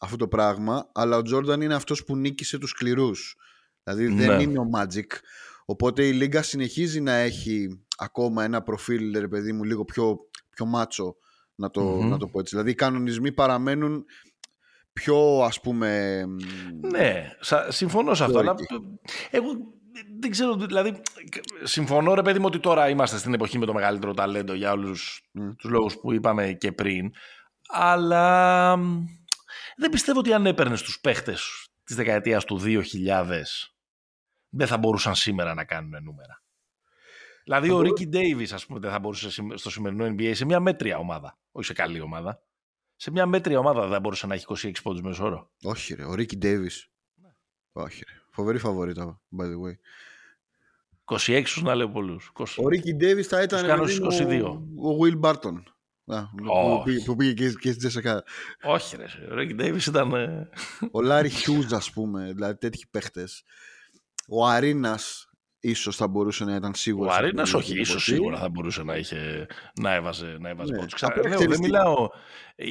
αυτό το πράγμα αλλά ο Τζόρνταν είναι αυτός που νίκησε τους σκληρούς δηλαδή δεν Ναι. είναι ο Magic οπότε η Λίγκα συνεχίζει να έχει ακόμα ένα προφίλ ρε παιδί μου λίγο πιο, πιο μάτσο να το, Μμμ. να το πω έτσι δηλαδή οι κανονισμοί παραμένουν πιο ας πούμε Ναι, σα- συμφωνώ σε αυτό. Αλλά Λογική. εγώ δεν ξέρω, δηλαδή συμφωνώ ρε παιδί μου ότι τώρα είμαστε στην εποχή με το μεγαλύτερο ταλέντο για όλους Μμ. τους λόγους που είπαμε και πριν. Αλλά μ, δεν πιστεύω ότι αν έπαιρνες τους παίχτες της δεκαετίας του 2000 δεν θα μπορούσαν σήμερα να κάνουν νούμερα. Δηλαδή Θα ο μπορού- Ρίκι Ντέιβις ας πούμε δεν θα μπορούσε συμ- στο σημερινό NBA σε μια μέτρια ομάδα, όχι σε καλή ομάδα. Σε μια μέτρια ομάδα δεν θα μπορούσε να έχει 26 πόντους μέσω όρο. Όχι ρε, ο Ρίκι Ντέιβις. Όχι ρε. Φοβερή φαβορίτα, by the way. 26 σου να λέω πολλούς. 20. Ο Ρίκι Ντέιβις θα ήταν Τους κάνω παιδί μου, 22. ο Will Barton. Α, που, Όχι. πήγε, που πήγε και, και στην ΤΣΣΚΑ. Όχι ρε, ο Ρίκι Ντέιβις ήταν... ε, Ο Λάρι Χιούζ, ας πούμε, δηλαδή τέτοιοι παίχτες. Ο Αρένας ίσως θα μπορούσε να ήταν σίγουρος. Ο Αρένας όχι, ίσως σίγουρα θα μπορούσε να, είχε, να έβαζε, να έβαζε Ναι. πόντους. Απλά Ξα- λέω, ξέρεις δεν τι- μιλάω...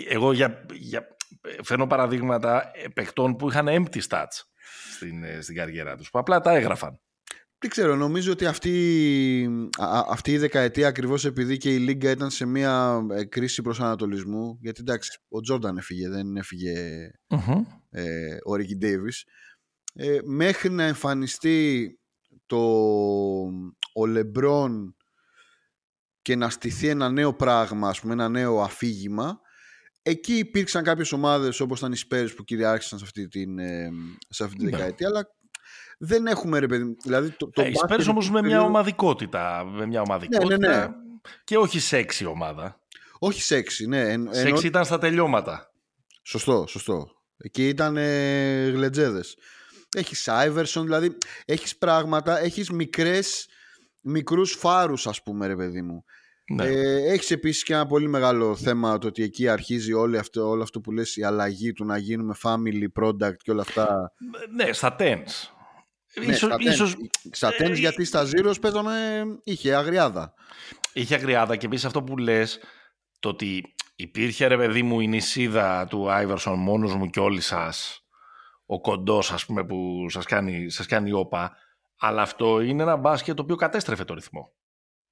Εγώ για, για, φέρνω παραδείγματα ε, παικτών που είχαν empty stats στην, ε, στην καριέρα τους, που απλά τα έγραφαν. Δεν ξέρω, νομίζω ότι αυτή, α, α- αυτή η δεκαετία ακριβώς επειδή και η Λίγκα ήταν σε μια ε, κρίση προσανατολισμού, γιατί εντάξει, ο Τζόρνταν έφυγε, δεν έφυγε ε, ο Ρίκι Ντέιβις ε, μέχρι να εμφανιστεί το, ο Λεμπρόν και να στηθεί ένα νέο πράγμα, ας πούμε, ένα νέο αφήγημα εκεί υπήρξαν κάποιες ομάδες όπως ήταν οι Spurs που κυριάρχησαν σε αυτή, την, ε, σε αυτή τη Ναι. δεκαετία αλλά δεν έχουμε ρε παιδί δηλαδή το, το Ε, οι μπάσκετ Spurs όμως του με μια περίοδου- ομαδικότητα, με μια ομαδικότητα ναι, ναι. και όχι σεξι ομάδα. όχι σεξι ναι εν, ενώ- Σεξι ήταν στα τελειώματα. Σωστό, σωστό. Εκεί ήταν ε, γλετζέδες. Έχεις Άιβερσον, δηλαδή έχεις πράγματα, έχεις μικρές, μικρούς φάρους ας πούμε ρε παιδί μου. Ναι. Ε, έχεις επίσης και ένα πολύ μεγάλο θέμα το ότι εκεί αρχίζει όλο αυτό, όλο αυτό που λες η αλλαγή του να γίνουμε family product και όλα αυτά. ναι, στα tens. Ναι, ίσως, στα ίσως tens. Στα tens ε, γιατί στα zeros παίζαμε, είχε αγριάδα. είχε αγριάδα και επίσης αυτό που λες το ότι υπήρχε ρε παιδί μου η νησίδα του Άιβερσον μόνος μου και όλοι σας ο κοντός ας πούμε που σας κάνει, σας κάνει όπα αλλά αυτό είναι ένα μπάσκετ το οποίο κατέστρεφε το ρυθμό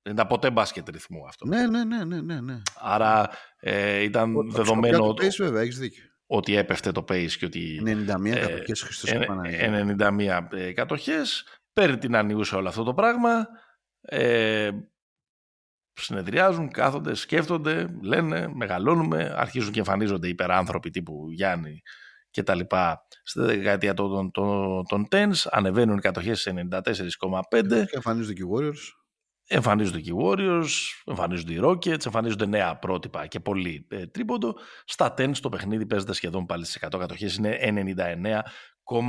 δεν ήταν ποτέ μπάσκετ ρυθμού αυτό Ναι, ναι, ναι, ναι, ναι. ναι. άρα ε, ήταν Ο- τα δεδομένο ψυχοπιά του ότι, pace, βέβαια, έχεις δίκιο. ότι έπεφτε το pace και ότι 91 ε, κατοχές Χριστός και ε, Παναγία. 91 ε, κατοχές παίρνει την ανιούσα όλο αυτό το πράγμα ε, συνεδριάζουν, κάθονται, σκέφτονται, λένε, μεγαλώνουμε, αρχίζουν και εμφανίζονται υπεράνθρωποι τύπου Γιάννη και τα λοιπά στη δεκαετία των, των, των tens, ανεβαίνουν οι κατοχές σε 94,5. Και εμφανίζονται και οι Warriors. Εμφανίζονται και οι Warriors, εμφανίζονται οι Rockets, εμφανίζονται νέα πρότυπα και πολύ ε, τρίποντο. Στα tens το παιχνίδι παίζεται σχεδόν πάλι στις 100 κατοχές, είναι 99,2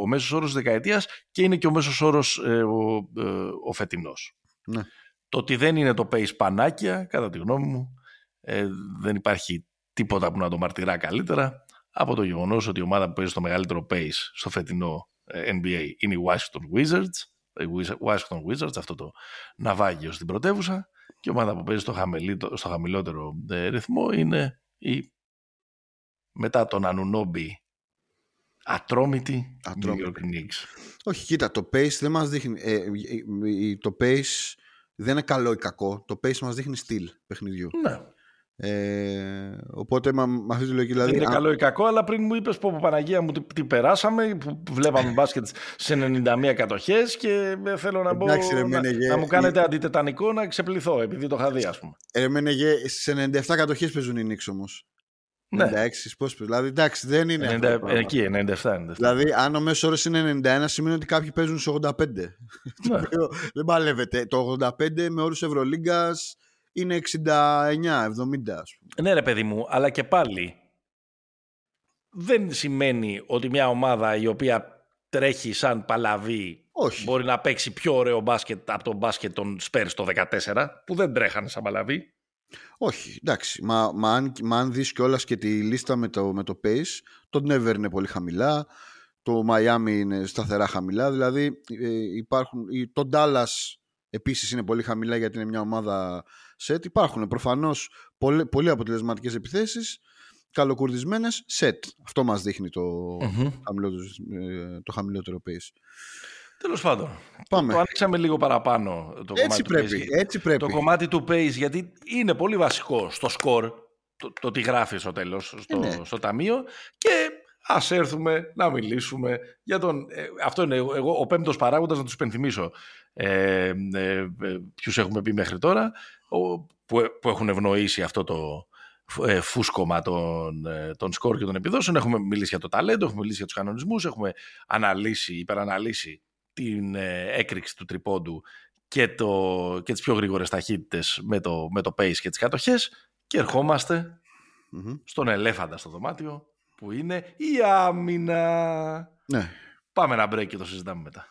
ο μέσος όρος της δεκαετίας και είναι και ο μέσος όρος ε, ο, ε, ο φετινός. Ναι. Το ότι δεν είναι το pace πανάκια, κατά τη γνώμη μου, ε, δεν υπάρχει τίποτα που να το μαρτυρά καλύτερα από το γεγονός ότι η ομάδα που παίζει στο μεγαλύτερο pace στο φετινό ε, NBA είναι οι Washington Wizards, οι Washington Wizards, αυτό το ναυάγιο στην πρωτεύουσα και η ομάδα που παίζει στο, στο χαμηλότερο ε, ρυθμό είναι η μετά τον Ανουνόμπι ατρόμητη New York Knicks. Όχι, κοίτα, το pace δεν μας δείχνει... Ε, το pace δεν είναι καλό ή κακό. Το pace μας δείχνει στυλ παιχνιδιού. Ναι. Ε, οπότε με αυτή τη λογική δηλαδή. Δεν είναι καλό ή κακό, αλλά πριν μου είπες πω Παναγία μου τι, περάσαμε, που βλέπαμε *laughs* μπάσκετ σε 91 κατοχές και θέλω να, μπω, να, να, μου κάνετε αντιτετανικό να ξεπληθώ, επειδή το είχα δει, ας πούμε. Ε, σε 97 κατοχές παίζουν οι Νίξ όμως. Ναι. 96, πώς Δηλαδή, εντάξει, δεν είναι. 90, εκεί, 97, 97. Δηλαδή, αν ο μέσος όρος είναι 91, σημαίνει ότι κάποιοι παίζουν σε 85. Ναι. *laughs* δεν παλεύεται. Το 85 με όρους Ευρωλίγκας είναι 69, 70, ας πούμε. Ναι, ρε παιδί μου, αλλά και πάλι δεν σημαίνει ότι μια ομάδα η οποία τρέχει σαν παλαβή Όχι. μπορεί να παίξει πιο ωραίο μπάσκετ από τον μπάσκετ των Spurs το 14 που δεν τρέχανε σαν παλαβή. Όχι, εντάξει. Μα, μα, αν, μα αν δεις κιόλας και τη λίστα με το, με το pace, το Never είναι πολύ χαμηλά, το Miami είναι σταθερά χαμηλά, δηλαδή ε, υπάρχουν, το Dallas επίσης είναι πολύ χαμηλά γιατί είναι μια ομάδα set. Υπάρχουν προφανώς πολύ, πολύ αποτελεσματικές επιθέσεις, καλοκουρδισμένες set. Αυτό μας δείχνει το, mm χαμηλότερο, ε, το χαμηλότερο pace. Τέλος πάντων. Πάμε. Το ανοίξαμε λίγο παραπάνω το έτσι κομμάτι πρέπει, του pace. Έτσι πρέπει. Το κομμάτι του pace, γιατί είναι πολύ βασικό στο σκορ το, το τι γράφει στο τέλος στο, ναι. στο ταμείο. Και ας έρθουμε να μιλήσουμε για τον. Ε, αυτό είναι εγώ, ο πέμπτος παράγοντας, να τους υπενθυμίσω ε, ε, ε ποιους έχουμε πει μέχρι τώρα, ο, που, που έχουν ευνοήσει αυτό το, ε, φούσκωμα των, ε, των σκορ και των επιδόσεων. Έχουμε μιλήσει για το ταλέντο, έχουμε μιλήσει για τους κανονισμούς, έχουμε αναλύσει, υπεραναλύσει την ε, έκρηξη του τριπώντου και, το, και τις πιο γρήγορες ταχύτητες με το, με το pace και τις κατοχές και ερχομαστε στον ελέφαντα στο δωμάτιο που είναι η άμυνα. Ναι. Πάμε ένα break και το συζητάμε μετά.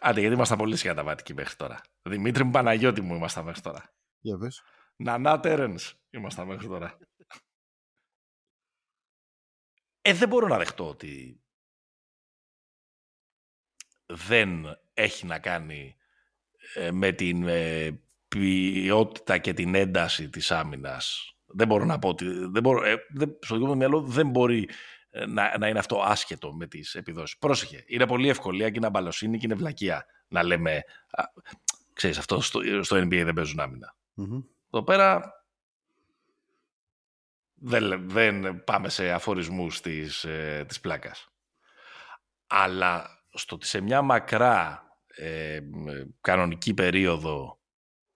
Άντε, γιατί ήμασταν πολύ συγκαταβατικοί μέχρι τώρα. Δημήτρη μου Παναγιώτη μου ήμασταν μέχρι τώρα. Για πες. Νανά Τέρενς ήμασταν μέχρι τώρα. Ε, δεν μπορώ να δεχτώ ότι δεν έχει να κάνει ε, με την ε, ποιότητα και την ένταση της άμυνας. Δεν μπορώ να πω ότι... Δεν μπορώ, ε, δεν, στο δικό μου μυαλό δεν μπορεί να, να είναι αυτό άσχετο με τις επιδόσεις. Πρόσεχε, είναι πολύ ευκολία και είναι αμπαλοσύνη και είναι βλακεία να λέμε... Α, ξέρεις, αυτό στο, στο NBA δεν παίζουν άμυνα. Εδώ πέρα δεν, δεν πάμε σε αφορισμούς της, της πλάκας. Αλλά στο ότι σε μια μακρά ε, κανονική περίοδο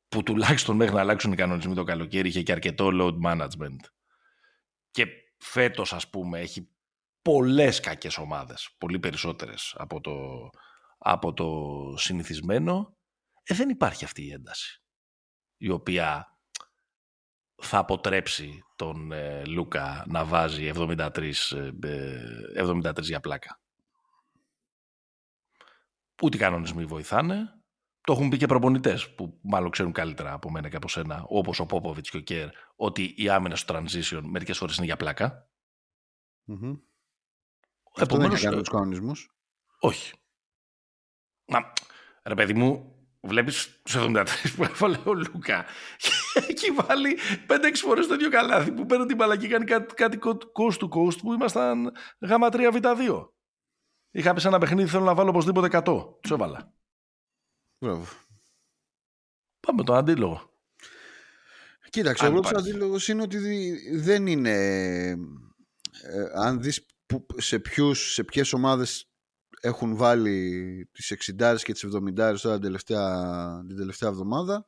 που τουλάχιστον μέχρι να αλλάξουν οι κανονισμοί το καλοκαίρι είχε και αρκετό load management και φέτος ας πούμε έχει πολλές κακές ομάδες, πολύ περισσότερες από το, από το συνηθισμένο, ε, δεν υπάρχει αυτή η ένταση η οποία θα αποτρέψει τον ε, Λούκα να βάζει 73, 73 ε, για πλάκα. Ούτε οι κανονισμοί βοηθάνε. Το έχουν πει και προπονητές που μάλλον ξέρουν καλύτερα από μένα και από σένα, όπως ο Πόποβιτ και ο Κέρ, ότι η άμυνα στο transition μερικές φορές είναι για πλάκα. Mm-hmm. Επομένως, δεν τους κανονισμούς. Όχι. Μα, ρε παιδί μου, Βλέπεις τους 73 που έβαλε ο Λούκα και έχει βάλει 5-6 φορές το ίδιο καλάθι που παίρνει την μπαλά και κάνει κάτι, κάτι coast to coast που ήμασταν γάμα 3β2. Είχα πει σε ένα παιχνίδι θέλω να βάλω οπωσδήποτε 100. Τους έβαλα. Μπράβο. Πάμε το αντίλογο. Κοίταξε, Αν ο πρώτος υπάρχει. αντίλογος είναι ότι δεν είναι... ε, αν δεις που- σε, ποιους, σε ποιες ομάδες έχουν βάλει τις 60 και τις 70 τώρα την τελευταία, την τελευταία εβδομάδα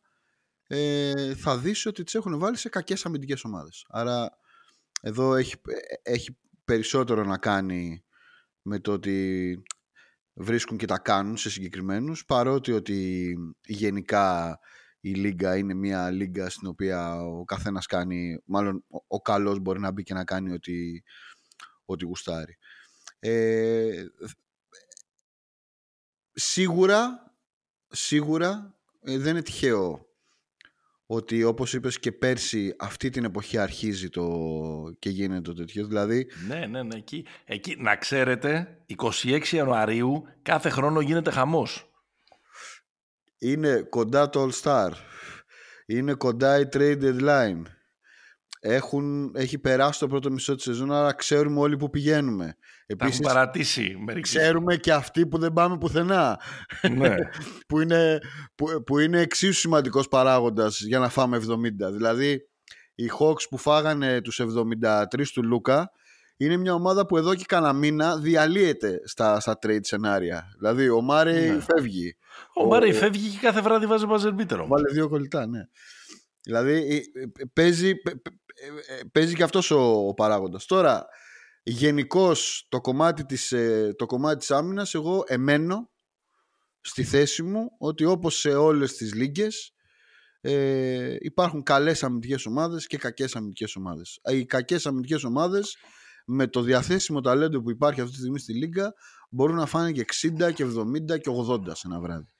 ε, θα δεις ότι τις έχουν βάλει σε κακές αμυντικές ομάδες. Άρα εδώ έχει, ε, έχει περισσότερο να κάνει με το ότι βρίσκουν και τα κάνουν σε συγκεκριμένους παρότι ότι γενικά η λίγα είναι μια λίγα στην οποία ο καθένας κάνει μάλλον ο, ο καλός μπορεί να μπει και να κάνει ό,τι, ό,τι γουστάρει. Ε, σίγουρα σίγουρα ε, δεν είναι τυχαίο ότι όπως είπες και πέρσι αυτή την εποχή αρχίζει το και γίνεται το τέτοιο δηλαδή Ναι, ναι, ναι. Εκεί, εκεί, να ξέρετε, 26 Ιανουαρίου κάθε χρόνο γίνεται χαμός. είναι κοντά το All Star είναι κοντά η trade deadline έχουν, έχει περάσει το πρώτο μισό της σεζόν άρα ξέρουμε όλοι που πηγαίνουμε Τα επίσης έχουν παρατήσει μερικοί. ξέρουμε και αυτοί που δεν πάμε πουθενά ναι. *laughs* που είναι, που, που είναι εξίσου σημαντικός παράγοντας για να φάμε 70 δηλαδή οι Hawks που φάγανε τους 73 του Λούκα είναι μια ομάδα που εδώ και κανένα μήνα διαλύεται στα, στα trade σενάρια. Δηλαδή ο Μάρι Ναι. φεύγει. Ο Μάρεϊ φεύγει και κάθε βράδυ βάζει μπαζερμπίτερο. Βάλε δύο κολλητά, ναι. Δηλαδή ε, ε, παίζει, παι- παι- ε, ε, παίζει και αυτός ο, ο παράγοντας. Τώρα, γενικώς το κομμάτι της, ε, το κομμάτι της άμυνας, εγώ εμένω στη θέση μου ότι όπως σε όλες τις λίγκες ε, υπάρχουν καλές αμυντικές ομάδες και κακές αμυντικές ομάδες. Οι κακές αμυντικές ομάδες με το διαθέσιμο ταλέντο που υπάρχει αυτή τη στιγμή στη Λίγκα μπορούν να φάνε και 60 και 70 και 80 σε ένα βράδυ.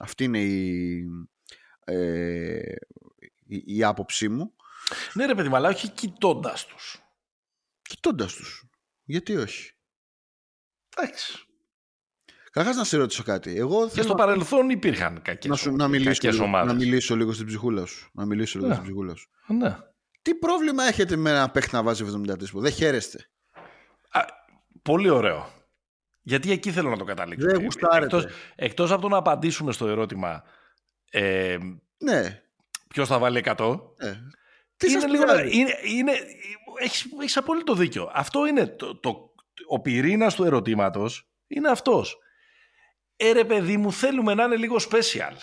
Αυτή είναι η, ε, η, η άποψή μου. Ναι, ρε παιδί, μου, αλλά όχι κοιτώντας τους. Κοιτώντας τους. Γιατί όχι; Εντάξει. Καταρχάς να σε ρωτήσω κάτι. Εγώ Και θέλω στο παρελθόν υπήρχαν κακές να, σου, να, μιλήσω, λίγο, ομάδες. να μιλήσω λίγο στην ψυχούλα σου. Να μιλήσω λίγο Ναι. στην ψυχούλα σου. Ναι. Τι πρόβλημα έχετε με ένα παίχτη να βάζει 73 που δεν χαίρεστε; Α, πολύ ωραίο. Γιατί εκεί θέλω να το καταλήξω. Δεν γουστάρετε. Εκτός, εκτός από το να απαντήσουμε στο ερώτημα ε, Ναι. Ποιος θα βάλει 100, Ε. Τι σας είναι λίγο, πειράζει; είναι, είναι, έχεις, έχεις απόλυτο δίκιο. Αυτό είναι το, το, ο πυρήνας του ερωτήματος είναι αυτός. Ε ρε παιδί μου θέλουμε να είναι λίγο special.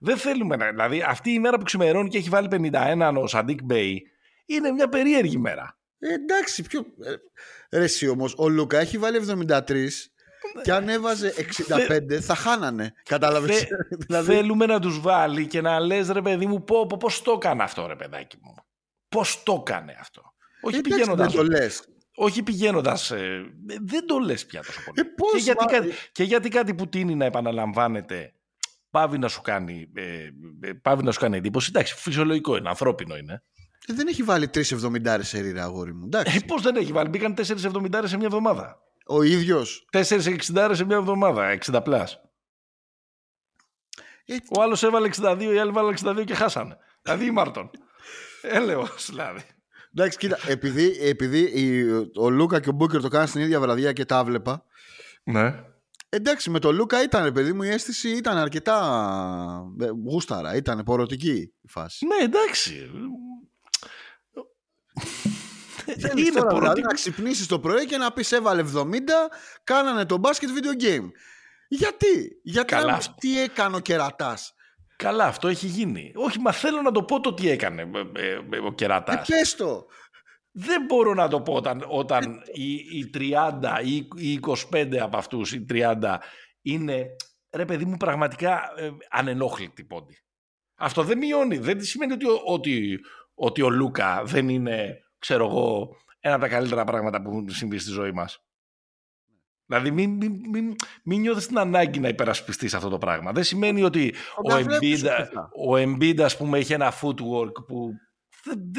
Δεν θέλουμε να... Δηλαδή αυτή η μέρα που ξημερώνει και έχει βάλει 51 ο Σαντίκ Μπέι είναι μια περίεργη μέρα. Ε, εντάξει, πιο. Ε, ρε, εσύ όμως, ο Λούκα έχει βάλει 73 και αν έβαζε 65 θα χάνανε. Κατάλαβες; Θε- *laughs* δηλαδή, Θέλουμε να τους βάλει και να λες ρε παιδί μου πω, πω, πώς το έκανε αυτό ρε παιδάκι μου. Πώς το έκανε αυτό. Όχι εντάξει, πηγαίνοντας, δεν το λες. όχι πηγαίνοντας ε, δεν το λες πια τόσο πολύ. Ε, πώς, και, γιατί μα- κάτι, και γιατί κάτι που τείνει να επαναλαμβάνεται παύει να σου κάνει, ε, ε, παύει να σου κάνει εντύπωση. Εντάξει, φυσιολογικό είναι, ανθρώπινο είναι. Ε, δεν έχει βάλει 3,70 σερί, ρε, αγόρι μου. Ε, Εντάξει. πώς δεν έχει βάλει, μπήκαν 4,70 σε μια εβδομάδα. Ο ίδιος. 4,60 σε μια εβδομάδα, 60 plus. Ε, Ο άλλος έβαλε 62, οι άλλοι βάλαν 62 και χάσανε. Δηλαδή ήμαρτον. Έλεος δηλαδή. εντάξει, κοίτα, επειδή, επειδή η- ο Λούκα και ο Μπούκερ το κάνουν στην ίδια βραδιά και τα 'βλεπα. Ναι. Εντάξει, με το Λούκα ήταν, ρε παιδί μου, η αίσθηση ήταν αρκετά ε, γούσταρα, ήταν πορωτική η φάση. Ναι, εντάξει. Θέλεις είναι τώρα, δηλαδή, πρώτη. να ξυπνήσεις το πρωί και να πεις έβαλε 70, κάνανε το μπάσκετ video game. Γιατί, γιατί Καλά να- αυτό. τι έκανε ο κερατάς; Καλά, αυτό έχει γίνει. Όχι, μα θέλω να το πω το τι έκανε ε, ε, ε, ο Ε, κερατάς. πες το. Δεν μπορώ να το πω όταν, όταν οι, οι 30 ή οι 25 από αυτούς, οι 30, είναι, ρε παιδί μου, πραγματικά ε, ανενόχλητοι πόντι. Αυτό δεν μειώνει. Δεν σημαίνει ότι, ο- ότι, ότι ο Λούκα δεν είναι, ξέρω εγώ, ένα από τα καλύτερα πράγματα που έχουν συμβεί στη ζωή μας. Δηλαδή μην, μην, μην, μην νιώθεις την ανάγκη να υπερασπιστείς αυτό το πράγμα. Δεν σημαίνει ότι ο τα βλέπεις Embiid, όλα αυτά. ο Embiid, ας πούμε, έχει ένα footwork που δεν-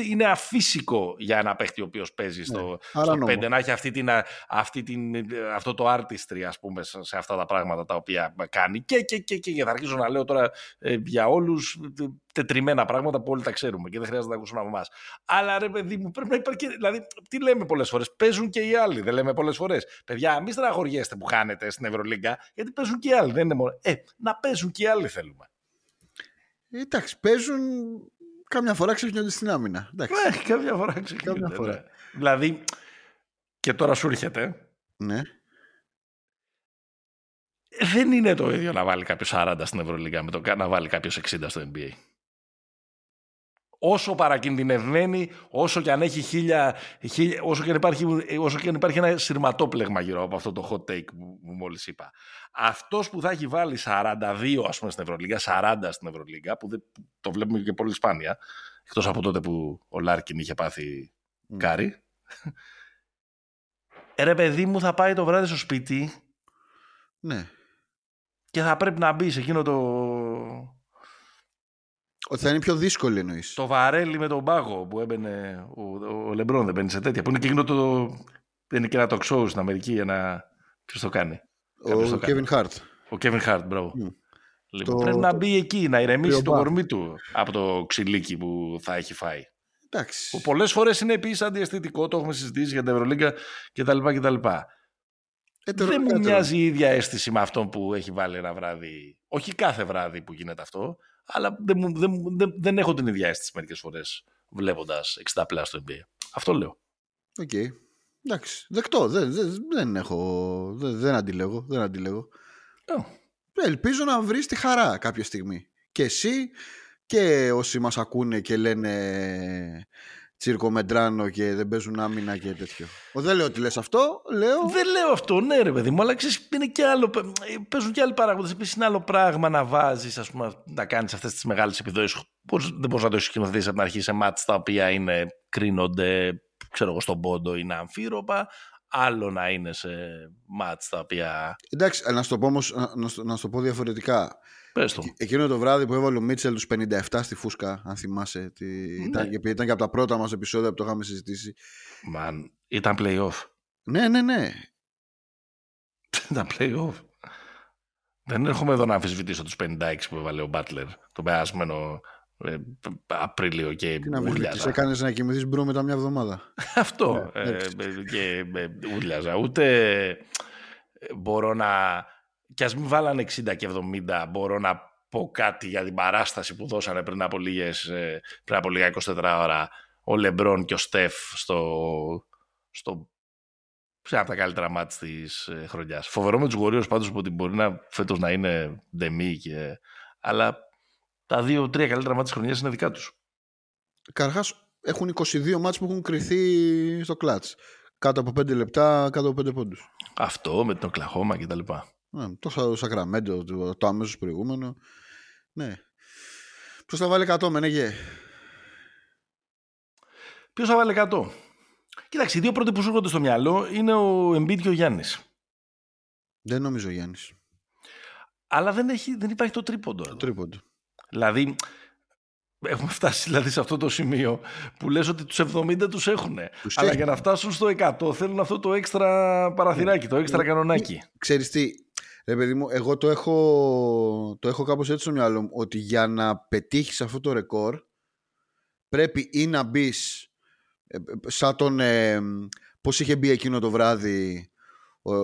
είναι αφύσικο για ένα παίχτη ο οποίος παίζει στο, Ναι, στο παράνομο. 5 να έχει αυτή την, αυτή την, αυτό το artistry ας πούμε σε, σε αυτά τα πράγματα τα οποία κάνει και, και, και, και, και θα αρχίσω να λέω τώρα ε, για όλους ε, τετριμένα πράγματα που όλοι τα ξέρουμε και δεν χρειάζεται να τα ακούσουν από εμάς. Αλλά ρε παιδί μου πρέπει να υπάρχει και, δηλαδή τι λέμε πολλές φορές, παίζουν και οι άλλοι, δεν λέμε πολλές φορές. Παιδιά μη στραγωριέστε που χάνετε στην Ευρωλίγκα γιατί παίζουν και οι άλλοι, δεν είναι μόνο. Ε, να παίζουν και οι άλλοι θέλουμε. Ε, Εντάξει, παίζουν. Κάμια φορά ξεχνιόνται στην άμυνα. Εντάξει. Ε, κάποια φορά ξεκινάει. Κάποια φορά. Δηλαδή, και τώρα σου έρχεται, Ναι. δεν είναι το ίδιο να βάλει κάποιος 40 στην Ευρωλίγα με το να βάλει κάποιος 60 στο NBA. Όσο παρακινδυνευμένη, όσο και αν έχει χίλια, χίλια όσο, και αν υπάρχει, όσο και αν υπάρχει ένα σειρματόπλεγμα γύρω από αυτό το hot take που, που μόλις είπα. Αυτός που θα έχει βάλει 42 ας πούμε στην Ευρωλίγα, 40 στην Ευρωλίγα, που δεν, το βλέπουμε και πολύ σπάνια, εκτός από τότε που ο Λάρκιν είχε πάθει Μμ. κάρι. Ε, ρε παιδί μου θα πάει το βράδυ στο σπίτι ναι. και θα πρέπει να μπει σε εκείνο το, Ότι θα είναι πιο δύσκολη εννοείς. το βαρέλι με τον πάγο που έμπαινε ο, ο Λεμπρόν, δεν μπαίνει σε τέτοια. Που είναι και εκείνο το. Δεν είναι και ένα talk show στην Αμερική, ένα. Ποιος το κάνει. κάποιος το Ο κάνει. Kevin Hart. Ο Kevin Hart, bro. Μμ. Λοιπόν, Το- πρέπει να το- μπει εκεί, να ηρεμήσει το Bach. κορμί του από το ξυλίκι που θα έχει φάει. Εντάξει. Που πολλές φορές είναι επίσης αντιαισθητικό, το έχουμε συζητήσει για την Ευρωλίγκα κτλ. κτλ. Έτερο Δεν μου κάτω. μοιάζει η ίδια αίσθηση με αυτόν που έχει βάλει ένα βράδυ. Όχι κάθε βράδυ που γίνεται αυτό, αλλά δεν, μου- δεν, μου- δεν, δεν έχω την ίδια αίσθηση μερικές φορές βλέποντας 60 plus στο NBA. Αυτό λέω. Οκ. Εντάξει. Δεκτό. Δεν, δεν, δεν έχω. Δεν, δεν αντιλέγω. Δεν αντιλέγω. Ε, Ελπίζω να βρεις τη χαρά κάποια στιγμή. Και εσύ και όσοι μας ακούνε και λένε τσίρκο Medrano και δεν παίζουν άμυνα και τέτοιο. Ο, δεν λέω ότι λες αυτό, λέω... Δεν λέω αυτό, ναι, ρε παιδί μου, αλλά ξέρεις, είναι και άλλο. Παίζουν και άλλοι παράγοντες. Επίσης, είναι άλλο πράγμα να βάζεις, ας πούμε, να κάνεις αυτές τις μεγάλες επιδόσεις. Δεν μπορείς να το σκηνοθετήσεις από την αρχή σε μάτς τα οποία είναι, κρίνονται, ξέρω εγώ, στον πόντο, είναι αμφίροπα. Άλλο να είναι σε μάτς τα οποία. Εντάξει, να σου το πω όμως, να, να, σου- να σου το πω διαφορετικά. Πες το. Εκείνο το βράδυ που έβαλε ο Μίτσελ τους 57 στη φούσκα, αν θυμάσαι. Τι... Ναι. Ήταν, επειδή ήταν και από τα πρώτα μας επεισόδια που το είχαμε συζητήσει. Μαν, ήταν playoff. Ναι, ναι, ναι. *laughs* ήταν playoff. Δεν έρχομαι εδώ να αμφισβητήσω τους 56 που έβαλε ο Μπάτλερ το περασμένο ε, Απρίλιο και Τι να μην ούρλιαζα. έκανες να κοιμηθείς bro μετά μια εβδομάδα. *laughs* Αυτό. Ναι, ε, εντάξει. ε, και ε, ούρλιαζα. Ούτε ε, μπορώ να... Κι ας μην βάλανε 60 και 70, μπορώ να πω κάτι για την παράσταση που δώσανε πριν από, λίγες, ε, πριν από λίγα 24 ώρα ο Λεμπρόν και ο Στεφ στο, στο σε ένα από τα καλύτερα μάτς της ε, χρονιάς. Φοβερό με τους Warriors πάντως ότι μπορεί να φέτος να είναι ντεμή και... αλλά τα δύο-τρία καλύτερα μάτς της χρονιάς είναι δικά τους. Καρχάς έχουν 22 μάτς που έχουν κρυθεί στο κλατς. Κάτω από 5 λεπτά, κάτω από 5 πόντους. Αυτό με την Οκλαχώμα και τα λοιπά. Ναι, το Σα- Σακραμέντο, το, το αμέσως προηγούμενο. Ναι. Ποιος θα βάλει 100 Μενεγέ. Ποιος θα βάλει 100. Κοίταξε, οι δύο πρώτοι που σου έρχονται στο μυαλό είναι ο Embiid και ο Γιάννης. Δεν νομίζω Γιάννης. Αλλά δεν, έχει, δεν υπάρχει το τρίποντο. εδώ. Τρίποντο. Δηλαδή, έχουμε φτάσει δηλαδή, σε αυτό το σημείο που λες ότι τους 70 τους έχουν. Τους Αλλά έχει. για να φτάσουν στο 100 θέλουν αυτό το έξτρα παραθυράκι, το έξτρα κανονάκι. Ξέρεις τι, ρε παιδί μου, εγώ το έχω, το έχω κάπως έτσι στο μυαλό μου, ότι για να πετύχεις αυτό το ρεκόρ πρέπει ή να μπεις σαν τον, ε, πώς είχε μπει εκείνο το βράδυ ο-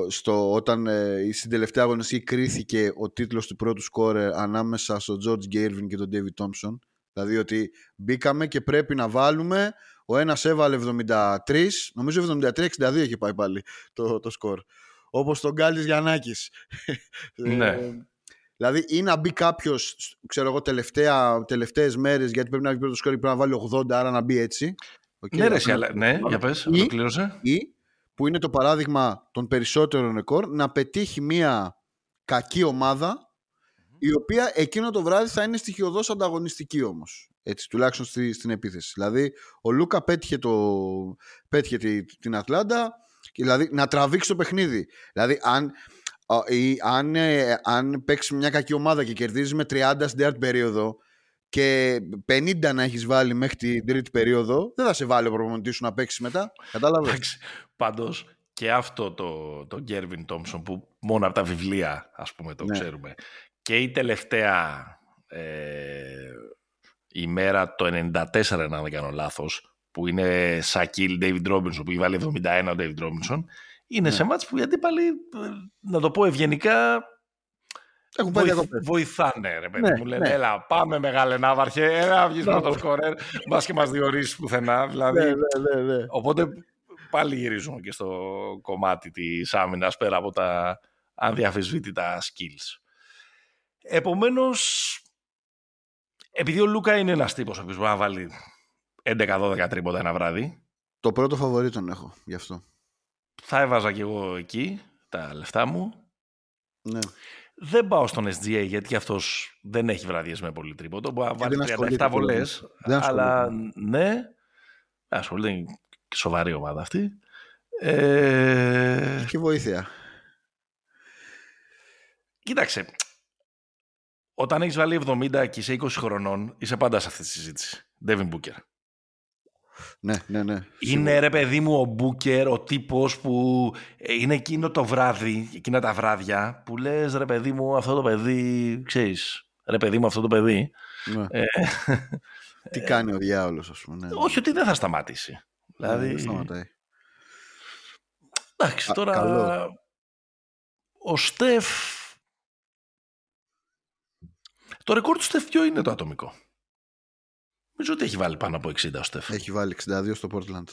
στο, όταν ε, στην τελευταία αγωνιστική κρίθηκε ο τίτλος του πρώτου σκόρερ ανάμεσα στο George Gervin και τον David Thompson. Δηλαδή ότι μπήκαμε και πρέπει να βάλουμε. Ο ένας έβαλε 73, νομίζω 73-62 είχε πάει πάλι το, το σκορ. Όπως τον Γκάλης Γιαννάκης. *laughs* Ναι. Ε, δηλαδή ή να μπει κάποιος, ξέρω εγώ, τελευταία, τελευταίες μέρες γιατί πρέπει να βγει πρώτο σκορ και πρέπει να βάλει 80, άρα να μπει έτσι. Οκ, ναι, ρε, αυτό εσύ, είναι- αλλά, ναι, για πες, Ή- ολοκλήρωσε. ή που είναι το παράδειγμα των περισσότερων ρεκόρ να πετύχει μια κακή ομάδα η οποία εκείνο το βράδυ θα είναι στοιχειωδώς ανταγωνιστική όμως. Έτσι τουλάχιστον στη, στην επίθεση. Δηλαδή ο Λούκα πέτυχε, το, πέτυχε τη- την Ατλάντα και δηλαδή να τραβήξει το παιχνίδι. Δηλαδή αν, α, ή, αν, ε, αν παίξει μια κακή ομάδα και κερδίζεις με 30 στην τέταρτη περίοδο και 50 να έχεις βάλει μέχρι την τρίτη περίοδο, δεν θα σε βάλει ο προπονητής σου να παίξει μετά. Κατάλαβες; Εντάξει, πάντως και αυτό το, το Γκέρβιν Τόμψον που μόνο από τα βιβλία ας πούμε το Ναι. ξέρουμε και η τελευταία ε, ημέρα το 94 να δεν κάνω λάθος που είναι Σακίλ David Robinson που έχει βάλει 71 ο David Robinson είναι Ναι. σε μάτς που οι αντίπαλοι ε, να το πω ευγενικά Έχουν πάει βοηθ- διακοπές. βοηθάνε ρε παιδί Ναι, μου λένε ναι. έλα πάμε μεγάλε Ναύαρχε έλα βγεις με το σκορέρ μπας και μας διορίσεις πουθενά δηλαδή Ναι, ναι, ναι, ναι. Οπότε πάλι γυρίζουμε και στο κομμάτι της άμυνας πέρα από τα αδιαφεσβήτητα skills. Επομένως, επειδή ο Λούκα είναι ένας τύπος ο οποίος μπορεί να βάλει 11-12 τρίποτα ένα βράδυ, Το πρώτο φαβορή τον έχω γι' αυτό. θα έβαζα κι εγώ εκεί τα λεφτά μου. Ναι. Δεν πάω στον SGA γιατί αυτός δεν έχει βραδιές με πολύ τρίποντο. Μπορεί να Και βάλει δεν 37 ασχολείται πολύ. βολές, Δεν ασχολείται. αλλά ναι, ασχολείται είναι και σοβαρή ομάδα αυτή. Ε, Και βοήθεια. Κοίταξε, όταν έχεις βάλει 70 και είσαι 20 χρονών, είσαι πάντα σε αυτή τη συζήτηση. Devin Booker. Ναι, ναι, ναι. Είναι ρε παιδί μου ο Μπούκερ, ο τύπος που ε, είναι εκείνο το βράδυ, εκείνα τα βράδια που λες ρε παιδί μου αυτό το παιδί, ξέρεις, ρε παιδί μου αυτό το παιδί. Ναι. Ε, Τι κάνει ο διάολος, ας πούμε. Ναι. όχι ότι δεν θα σταματήσει. Ναι, Δηλαδή, δεν σταματάει. εντάξει Α, τώρα καλό. ο Στεφ, το ρεκόρ του Στεφ ποιο είναι το ατομικό; Νομίζω ότι έχει βάλει πάνω από 60 ο Στεφ. Έχει βάλει 62 στο Portland.